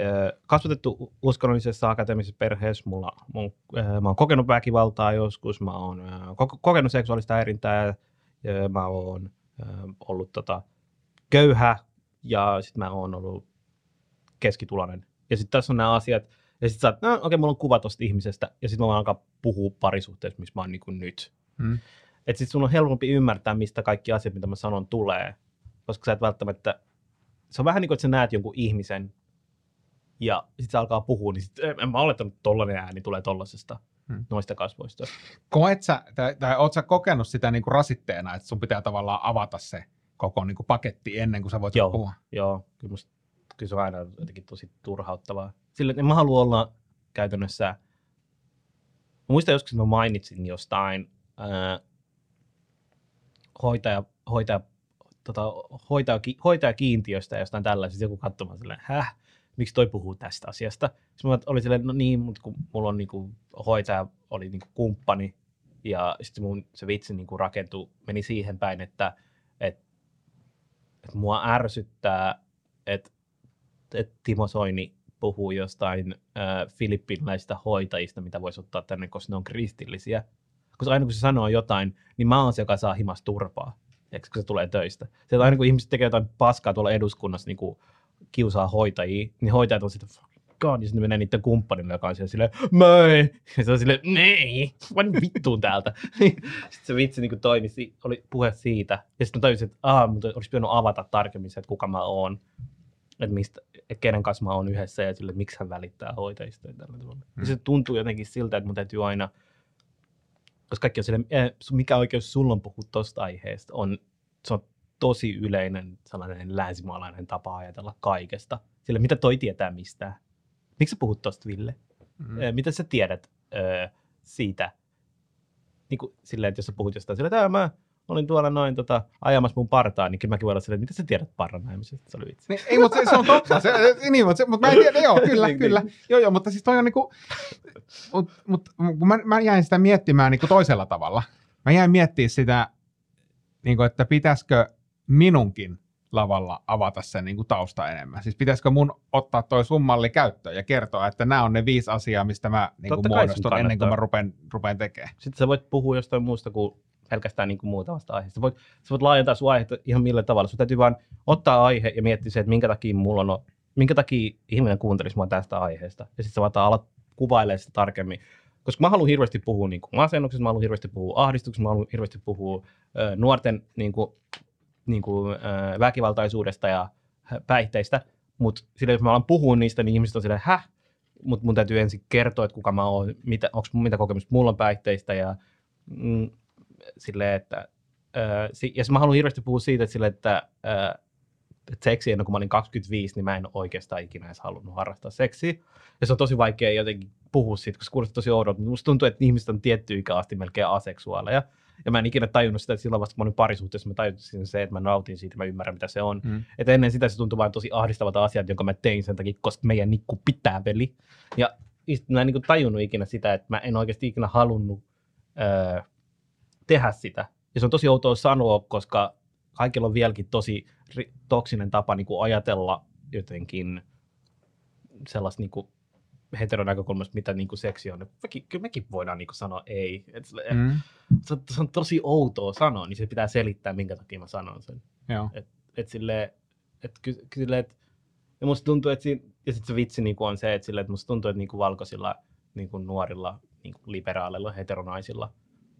ö, kasvatettu uskonnollisessa akateemisessa perheessä. Mulla, mun, ö, mä oon kokenut väkivaltaa joskus, mä oon ö, ko- kokenut seksuaalista häirintää, mä oon ollut tota, köyhä ja sitten mä oon ollut keskituloinen. Ja sitten tässä on nämä asiat, ja sitten sä oot, no okei, okay, mulla on kuva tosta ihmisestä, ja sitten mä voin alkaa puhua parisuhteessa, missä mä oon niin kuin nyt. Mm. Että sitten sun on helpompi ymmärtää, mistä kaikki asiat, mitä mä sanon, tulee. Koska sä et välttämättä, se on vähän niin kuin, että sä näet jonkun ihmisen, ja sitten se alkaa puhua, niin sit, en mä olettanut, että tollainen ääni tulee tollasesta, Hmm. noista kasvoista. Koet sä, tai, tai oot sä kokenut sitä niin kuin rasitteena, että sun pitää tavallaan avata se koko niin kuin paketti ennen kuin sä voit Joo. puhua? Joo, kyllä, musta, kyllä se on aina jotenkin tosi turhauttavaa. Sillä, että en mä halua olla käytännössä, mä muistan joskus, että mä mainitsin jostain hoitaja, hoitaja, tota, hoitaja, hoitajakiintiöstä ja jostain tällaisesta, joku katsomaan silleen, häh, miksi toi puhuu tästä asiasta. Sitten mä olin silleen, no niin, mutta kun mulla on niinku, hoitaja oli niinku kumppani, Ja sitten mun se vitsi niin kuin rakentui, meni siihen päin, että et, et mua ärsyttää, että et Timo Soini puhuu jostain äh, filippinläisistä hoitajista, mitä voisi ottaa tänne, koska ne on kristillisiä. Koska aina kun se sanoo jotain, niin mä oon se, joka saa himas turpaa, eikö, kun se tulee töistä. Sieltä aina kun ihmiset tekee jotain paskaa tuolla eduskunnassa, niin kuin kiusaa hoitajia, niin hoitajat on sitten god, ja sitten ne menee niiden kumppanille, joka on siellä silleen, moi, ja se on silleen, nee, vain vittuun täältä. sitten se vitsi niin toimi, si- oli puhe siitä, ja sitten mä tajusin, että aah, mutta olisi pitänyt avata tarkemmin se, että kuka mä oon, että, mistä, että kenen kanssa mä oon yhdessä, ja sille, että miksi hän välittää hoitajista. Ja tällä tavalla. Mm. Ja se tuntuu jotenkin siltä, että mun täytyy aina, koska kaikki on silleen, "Eh, mikä oikeus sulla on puhua tosta aiheesta, on, se on tosi yleinen sellainen länsimaalainen tapa ajatella kaikesta. Sille, mitä toi tietää mistään? Miksi sä puhut tosta, Ville? Mm. Mitä sä tiedät ö, siitä? Niin kuin, silleen, että jos sä puhut jostain silleen, että "Ää, mä olin tuolla noin tota, ajamassa mun partaa, niin kyllä mäkin voin olla silleen, että mitä sä tiedät parran ajamisesta? Se oli vitsi. Niin, ei, mutta se, se on totta. Se, se, niin, mutta, se, mutta mä en tiedä, joo, kyllä, Niin, kyllä. Joo, joo, mutta siis toi on niinku, mut, mut, kun mä, mä jäin sitä miettimään niinku toisella tavalla. Mä jäin miettimään sitä, niinku, että pitäisikö minunkin lavalla avata sen niinku tausta enemmän. Siis pitäisikö mun ottaa toi sun malli käyttöön ja kertoa, että nämä on ne viisi asiaa, mistä mä kai sun muodostun ennen kuin mä rupean, rupean tekemään. Sitten sä voit puhua jostain muusta kuin pelkästään niin kuin muutamasta aiheesta. Voit, sä voit laajentaa sun aihetta ihan millä tavalla. Sun täytyy vaan ottaa aihe ja miettiä se, että minkä takia mulla on, minkä takia ihminen kuuntelisi mua tästä aiheesta. Ja sitten sä voit alat kuvailemaan sitä tarkemmin. Koska mä haluan hirveästi puhua niin kuin masennuksesta, mä haluan hirveästi puhua ahdistuksesta, mä haluan hirveästi puhua ö, nuorten niin kuin, niin kuin, ö, väkivaltaisuudesta ja päihteistä. Mutta jos mä alan puhua niistä, niin ihmiset on silleen, häh? Mutta mun täytyy ensin kertoa, että kuka mä oon, mitä, onko mitä kokemusta mulla on päihteistä ja mm, silleen, että ö, si- ja mä haluan hirveästi puhua siitä, että, sille, että, ö, että seksi ennen kuin mä olin 25, niin mä en oikeastaan ikinä edes halunnut harrastaa seksiä. Ja se on tosi vaikea jotenkin puhua siitä, koska se kuulostaa tosi oudolta. Mutta musta tuntuu, että ihmiset on tietty ikä asti melkein aseksuaaleja. Ja mä en ikinä tajunnut sitä, että silloin vasta kun mä olin parisuhteessa, mä tajusin se, että mä nautin siitä, mä ymmärrän mitä se on. Mm. Et ennen sitä se tuntui vain tosi ahdistavalta asiat, jonka mä tein sen takia, koska meidän nikku pitää veli. Ja mä en niin tajunnut ikinä sitä, että mä en oikeasti ikinä halunnut öö, tehdä sitä. Ja se on tosi outoa sanoa, koska kaikilla on vieläkin tosi ri- toksinen tapa niin kuin ajatella jotenkin sellaista niin kuin heteronäkökulmasta, mitä niin kuin seksi on. Mekin, kyllä mekin voidaan niin kuin sanoa ei. Et, mm. Mm. se, on, se on tosi outoa sanoa, niin se pitää selittää, minkä takia mä sanon sen Joo. että sille, et, ky, sille, et, ja musta tuntuu, että siinä, ja sitten se vitsi niin on se, että, sille, että musta tuntuu, että niin kuin valkoisilla niin kuin nuorilla niin kuin liberaaleilla heteronaisilla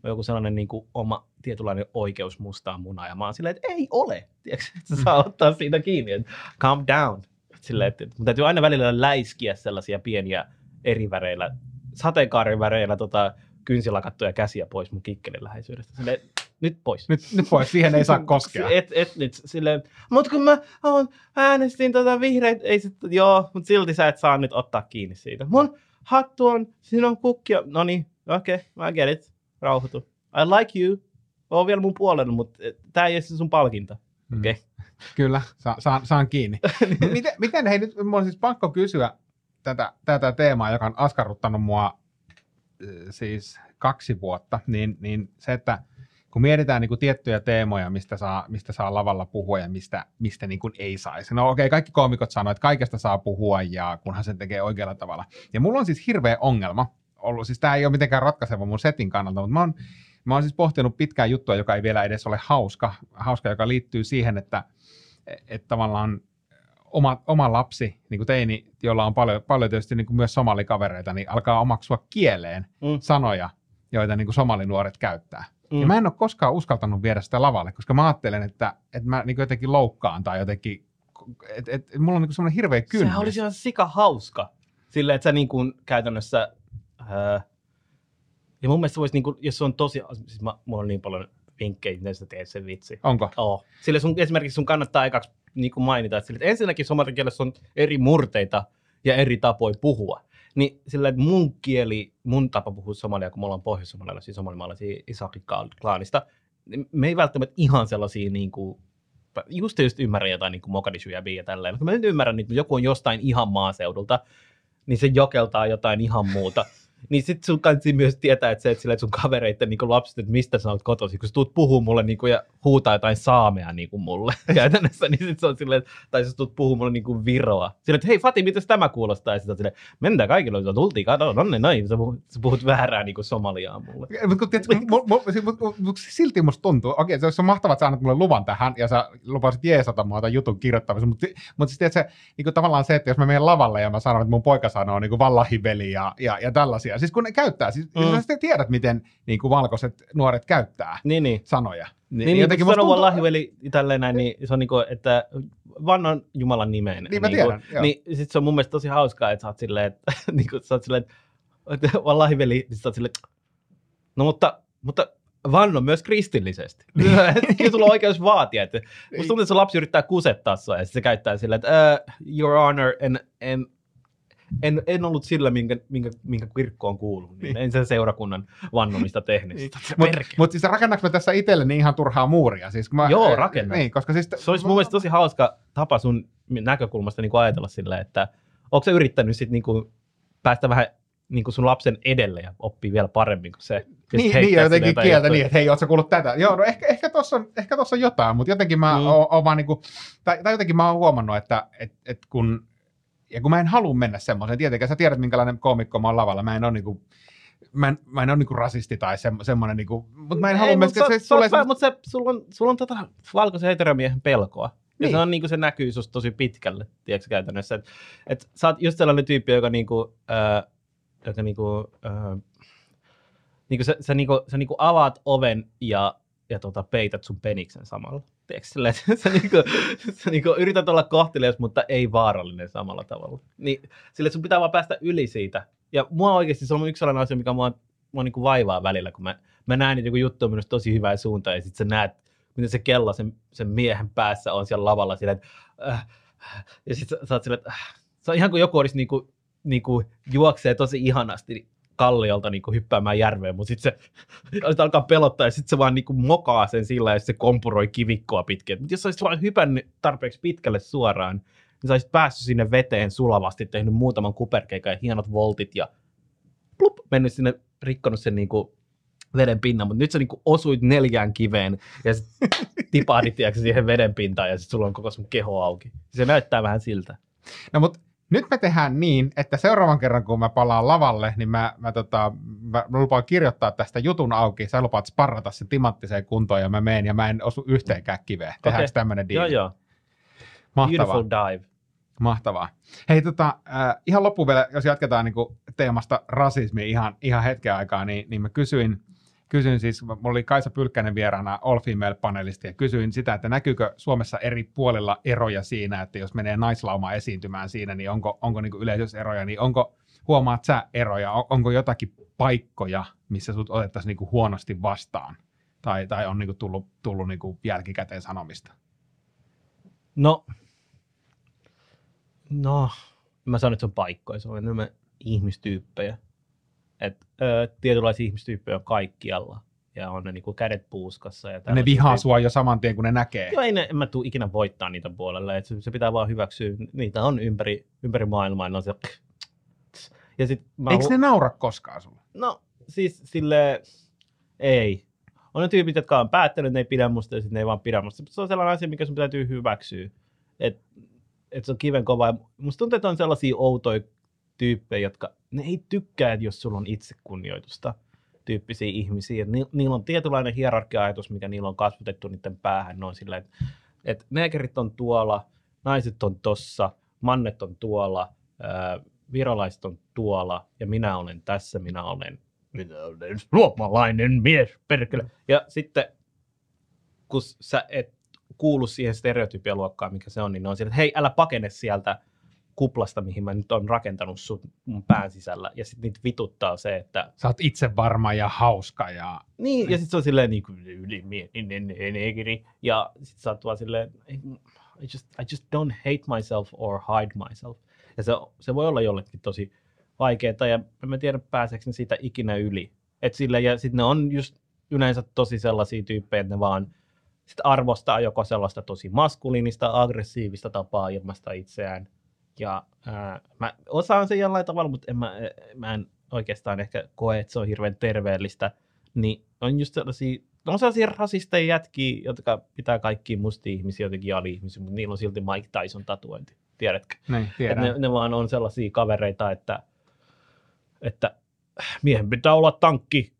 on joku sellainen niin kuin oma tietynlainen oikeus mustaan munaan, ja mä oon silleen, että ei ole, tiedätkö, että saa ottaa siitä kiinni, että calm down. Silleen, että, että mun täytyy aina välillä läiskiä sellaisia pieniä eri väreillä, sateenkaaren väreillä tota, kynsilakattuja käsiä pois mun kikkelin läheisyydestä. Silleen, nyt pois. Nyt, nyt pois, siihen ei saa koskea. Et, et nyt silleen, mut kun mä on, äänestin tota vihreitä, ei sit, joo, mut silti sä et saa nyt ottaa kiinni siitä. Mun hattu on, siinä on kukkia, no niin, okei, okay, I get it, rauhoitu. I like you, oon vielä mun puolella, mutta tää ei ole se sun palkinta. Mm. Okei. Kyllä, sa- saan, saan kiinni. miten, miten, hei nyt, mun on siis pakko kysyä tätä, tätä teemaa, joka on askarruttanut mua äh, siis kaksi vuotta, niin, niin se, että kun mietitään niin kuin tiettyjä teemoja, mistä saa, mistä saa lavalla puhua ja mistä, mistä niin kuin ei saisi. No okei, okay, kaikki koomikot sanoo, että kaikesta saa puhua ja kunhan sen tekee oikealla tavalla. Ja mulla on siis hirveä ongelma ollut, siis tämä ei ole mitenkään ratkaiseva mun setin kannalta, mutta mä oon, mä oon siis pohtinut pitkää juttua, joka ei vielä edes ole hauska, hauska joka liittyy siihen, että että tavallaan oma, oma lapsi, niin kuin teini, jolla on paljon, paljon tietysti niin kuin myös somalikavereita, niin alkaa omaksua kieleen Mm. sanoja, joita niin kuin somalinuoret käyttää. Mm. Ja mä en ole koskaan uskaltanut viedä sitä lavalle, koska mä ajattelen, että, että mä niin kuin jotenkin loukkaan tai jotenkin, että et, et mulla on niin semmoinen hirveä kynnys. Sehän olisi ihan sika hauska. Silleen, että sä niin kuin käytännössä... Ää, ja mun mielestä se voisi, niin kuin, jos se on tosi... Siis mä, mulla on niin paljon vinkkejä, miten sä teet sen vitsi. Onko? Oh. Sille sun, esimerkiksi sun kannattaa ekaksi niin kuin mainita, että, sille, että ensinnäkin somalikielessä on eri murteita ja eri tapoja puhua. Niin sillä, että mun kieli, mun tapa puhua somalia, kun me ollaan pohjois-somalialaisia somalimaalaisia Isaaki-klaanista, niin me ei välttämättä ihan sellaisia niin kuin, just just ymmärrä jotain niin kuin Mogadishu ja ja tälleen. Mutta mä nyt ymmärrän, että joku on jostain ihan maaseudulta, niin se jokeltaa jotain ihan muuta. Niin sit sun kansi myös tietää, että se, että, sillä, että sun kavereiden niin lapset, että mistä sä oot kotoisin, kun sä tuut puhuu mulle niin kuin, ja huutaa jotain saamea niin kuin mulle käytännössä, niin sit se on silleen, että- tai sä tuut puhuu mulle niin kuin viroa. Silleen, että hei Fati, miten tämä kuulostaa? Ja sit oot silleen, mennään kaikille, sä tultiin, kato, no niin, noin, sä puhut, sä puhut väärää niin kuin somaliaa mulle. Silti musta tuntuu, okei, se olisi mahtavaa, että sä annat mulle luvan tähän, ja sä lupasit jeesata mua tämän jutun kirjoittamisen, mutta, mutta siis tiedätkö, niin kuin tavallaan se, että jos mä menen lavalle ja mä sanon, että mun poika sanoo niin kuin vallahiveli ja, ja, ja tällaisia, siis kun ne käyttää, siis Mm. sä tiedät, miten niin kuin valkoiset nuoret käyttää Niin, niin. sanoja. Niin, niin jotenkin kun musta sanoo tuntuu- lahiveli tälleen näin, niin se on niinku, että vannon Jumalan nimeen. Niin mä niinku, tiedän, joo. Niin sit se on mun mielestä tosi hauskaa, että sä oot silleen, että niinku, sä oot silleen, että lahiveli, niin sä oot silleen, no mutta, mutta vanno myös kristillisesti. Kyllä sulla on oikeus vaatia. Että musta tuntuu, että se lapsi yrittää kusettaa sua ja se käyttää silleen, että uh, your honor, en, en, en, en ollut sillä, minkä, minkä, minkä kirkkoon kuuluu. Niin. Niin. En sen seurakunnan vannomista tehnyt. Niin. Mutta mut siis rakennaks mä tässä itselleni ihan turhaa muuria? Siis, mä, Joo, rakenna. Niin, koska siis... Se olisi mun mielestä tosi hauska tapa sun näkökulmasta niin kuin ajatella silleen, että onko se yrittänyt sit niin kuin päästä vähän niin kuin sun lapsen edelle ja oppii vielä paremmin kuin se. Niin, niin jotenkin kieltä niin, että hei, ootko kuullut tätä? Joo, no ehkä, ehkä tuossa on, ehkä tossa on jotain, mutta jotenkin mä Mm. oon, oon vaan niinku, tai, tai, jotenkin mä oon huomannut, että et, et kun, ja kun mä en halua mennä semmoiseen, tietenkään sä tiedät, minkälainen koomikko mä oon lavalla, mä en ole niinku, mä en, mä en ole niinku rasisti tai se, semmoinen, niinku, mutta mä en halua myös, mutta se, sä, semmoista- mutta se, sulla on, sulla on tota valkoisen heteromiehen pelkoa. Ja Niin. se, on, niin kuin, se näkyy susta tosi pitkälle, tiedätkö käytännössä. Et, et, sä oot just sellainen tyyppi, joka, niinku, äh, joka niinku, äh, niinku, sä, sä, niinku, sä niinku avaat oven ja, ja tota, peität sun peniksen samalla. Silleen, että sä, niinku, sä niinku, yrität olla kohtelias, mutta ei vaarallinen samalla tavalla. Niin, sille sun pitää vaan päästä yli siitä. Ja mua oikeasti se on yksi sellainen asia, mikä mua, mua niinku vaivaa välillä, kun mä, mä näen, että joku juttu on mennyt tosi hyvään suuntaan, ja sitten sä näet, miten se kello sen, sen miehen päässä on siellä lavalla silleen, että, äh, äh, ja sitten sä, sä oot silleen, että äh, se on ihan kuin joku olisi niinku, niinku juoksee tosi ihanasti kalliolta niinku hyppäämään järveen, mutta sitten se sitten alkaa pelottaa ja sitten se vaan niinku mokaa sen sillä ja sit se kompuroi kivikkoa pitkin. Mutta jos olisit vaan hypännyt tarpeeksi pitkälle suoraan, niin sä olisit päässyt sinne veteen sulavasti, tehnyt muutaman kuperkeikan ja hienot voltit ja plup, mennyt sinne, rikkonut sen niinku veden pinnan, mutta nyt sä niinku osuit neljään kiveen ja sit tipahdit siihen veden pintaan ja sitten sulla on koko sun keho auki. Se näyttää vähän siltä. No mutta nyt me tehdään niin, että seuraavan kerran kun mä palaan lavalle, niin mä, mä, tota, mä, mä lupaan kirjoittaa tästä jutun auki. Sä lupaat sparrata sen timanttiseen kuntoon ja mä menen ja mä en osu yhteenkään kiveen. Tehdäänkö Okei. tämmönen Joo, joo. Mahtavaa. Beautiful dive. Mahtavaa. Hei, tota, äh, ihan loppuun vielä, jos jatketaan niin teemasta rasismi ihan, ihan hetken aikaa, niin, niin mä kysyin, kysyin siis, mulla oli Kaisa Pylkkänen vieraana All Female-panelisti, ja kysyin sitä, että näkyykö Suomessa eri puolilla eroja siinä, että jos menee naislauma esiintymään siinä, niin onko, onko niin yleisössä eroja, niin onko, huomaat sä eroja, On- onko jotakin paikkoja, missä sut otettaisiin niin huonosti vastaan, tai, tai on niin tullut, tullut niin jälkikäteen sanomista? No, no, mä sanon, että se on paikkoja, se on enemmän ihmistyyppejä. Ö, tietynlaisia ihmistyyppejä on kaikkialla. Ja on ne niinku kädet puuskassa. Ja Ja ne vihaa sua jo saman tien, kun ne näkee. Joo, ei ne, en mä tuu ikinä voittaa niitä puolelle. Et se, se, pitää vaan hyväksyä. Niitä on ympäri, ympäri maailmaa. Ne on se, ja sit mä Eikö hu- ne naura koskaan sulle? No, siis sille ei. On ne tyypit, jotka on päättänyt, että ne ei pidä musta ja sitten ne ei vaan pidä musta. Se on sellainen asia, mikä sun täytyy hyväksyä. Että et se on kiven kova. Ja Musta tuntuu, että on sellaisia outoja tyyppejä, jotka ne ei tykkää, jos sulla on itsekunnioitusta tyyppisiä ihmisiä. Ni, niillä on tietynlainen hierarkia-ajatus, mikä niillä on kasvatettu niiden päähän. Ne on silleen, että et neekerit on tuolla, naiset on tossa, mannet on tuolla, ää, virolaiset on tuolla ja minä olen tässä, minä olen, minä olen suomalainen mies, perkele. Ja sitten kun sä et kuulu siihen stereotypialuokkaan, mikä se on, niin ne on siellä, että hei, älä pakene sieltä kuplasta, mihin mä nyt on rakentanut sun mun pään sisällä. Ja sitten niitä vituttaa se, että Sä oot itse varma ja hauska ja... niin, ja sitten se on silleen niin kuin ylimielinen negeri. Ja sitten sä oot vaan silleen, I just, I just don't hate myself or hide myself. Ja se, se voi olla jollekin tosi vaikeaa, ja en mä tiedä pääseekö ne siitä ikinä yli. Et sille, ja sitten ne on just yleensä tosi sellaisia tyyppejä, että ne vaan sit arvostaa joko sellaista tosi maskuliinista, aggressiivista tapaa ilmaista itseään. Ja ää, mä osaan sen jollain tavalla, mutta en mä, mä en oikeastaan ehkä koe, että se on hirveän terveellistä, niin on just sellaisia, on sellaisia rasisteja jätkiä, jotka pitää kaikki mustia ihmisiä jotenkin ali-ihmisiä, mutta niillä on silti Mike Tyson tatuointi, tiedätkö? Et tiedän. ne, ne vaan on sellaisia kavereita, että, että miehen pitää olla tankki,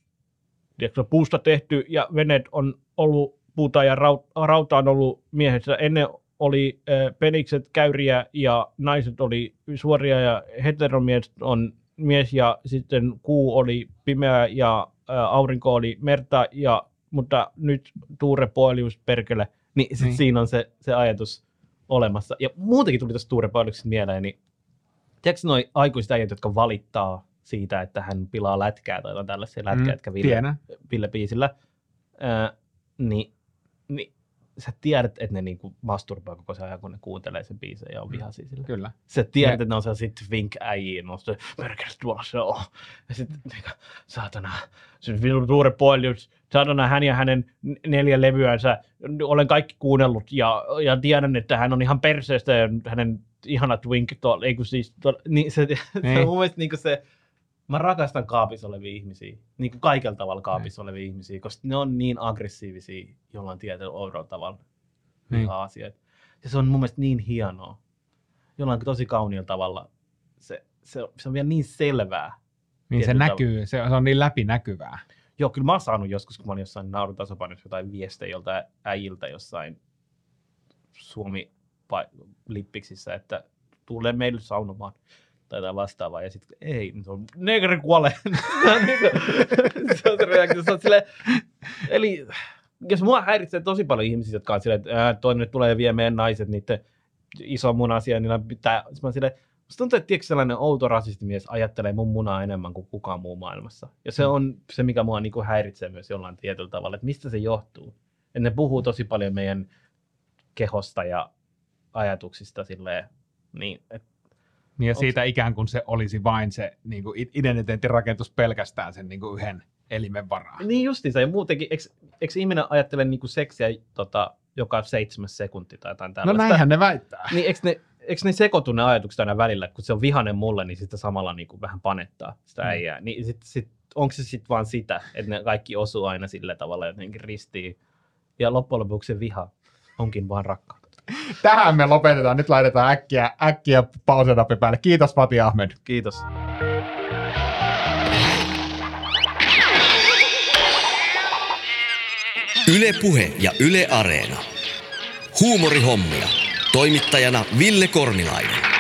tiedätkö, puusta tehty ja veneet on ollut puuta ja rau- rauta on ollut miehessä. Ennen oli äh, penikset käyriä ja naiset oli suoria ja heteromies on mies ja sitten kuu oli pimeä ja äh, aurinko oli merta ja mutta nyt Tuure Poelius perkele, niin, sit Niin. siinä on se, se ajatus olemassa. Ja muutenkin tuli tuosta Tuure Poeliuksesta mieleen, niin tiedätkö noi aikuiset äijät, jotka valittaa siitä, että hän pilaa lätkää tai jotain tällaisia lätkää, Mm, jotka Ville. Ville biisillä, ää, niin, niin sä tiedät, että ne niinku masturboi koko ajan, kun ne kuuntelee sen biisin ja on vihaisia sillä. Kyllä. Sä tiedät, Ne- että ne on sellaisia twink-äijiä, ne on se, perkele tuolla se on. Ja sitten, niinku, saatana, se Tuure Poilius, saatana hän ja hänen neljä levyänsä, olen kaikki kuunnellut ja, ja tiedän, että hän on ihan perseestä ja hänen ihana twink tuolla, ei kun siis, tuolla, niin se, se on Niin. mun mielestä niinku se, mä rakastan kaapissa olevia ihmisiä, niin kuin kaikella tavalla kaapissa olevia ihmisiä, koska ne on niin aggressiivisia jollain tietyllä oudolla tavalla Niin. niin. asioita. Ja se on mun mielestä niin hienoa. Jollain tosi kauniilla tavalla. Se, se, se on vielä niin selvää. Niin se näkyy, se, se on niin läpinäkyvää. Joo, kyllä mä oon saanut joskus, kun mä olin jossain naurun tasapainossa jotain viestejä joltain äijiltä jossain Suomi lippiksissä, että tulee meille saunomaan tai jotain vastaavaa. Ja sitten ei, nyt on negri kuolee. se on se reaktio. Se on silleen, eli jos mua häiritsee tosi paljon ihmisiä, jotka on silleen, että ää, toinen nyt tulee ja vie meidän naiset niiden iso munasia, niin niillä pitää, mä oon silleen, Musta tuntuu, että tiedätkö, sellainen outo rasistimies ajattelee mun munaa enemmän kuin kukaan muu maailmassa. Ja se on se, mikä mua niin kuin häiritsee myös jollain tietyllä tavalla, että mistä se johtuu. Että ne puhuu tosi paljon meidän kehosta ja ajatuksista silleen, niin, et, Niin ja Onks- siitä ikään kuin se olisi vain se niin kuin identiteetin rakentus pelkästään sen niin kuin yhden elimen varaan. niin justiinsa. Ja muutenkin, eikö, eikö ihminen ajattele niin kuin seksiä tota, joka seitsemäs sekunti tai jotain No tällaista? näinhän ne väittää. Niin eikö ne, eikö ne sekoitu ne ajatukset aina välillä, kun se on vihanen mulle, niin sitten samalla niin kuin vähän panettaa sitä Mm. äijää. Niin sit, sit, onko se sitten vaan sitä, että ne kaikki osuu aina sillä tavalla jotenkin ristiin. Ja loppujen lopuksi se viha onkin vaan rakkautta. Tähän me lopetetaan. Nyt laitetaan äkkiä, äkkiä pausenappi päälle. Kiitos Pati Ahmed. Kiitos. Yle Puhe ja Yle Areena. Huumorihommia. Toimittajana Ville Kornilainen.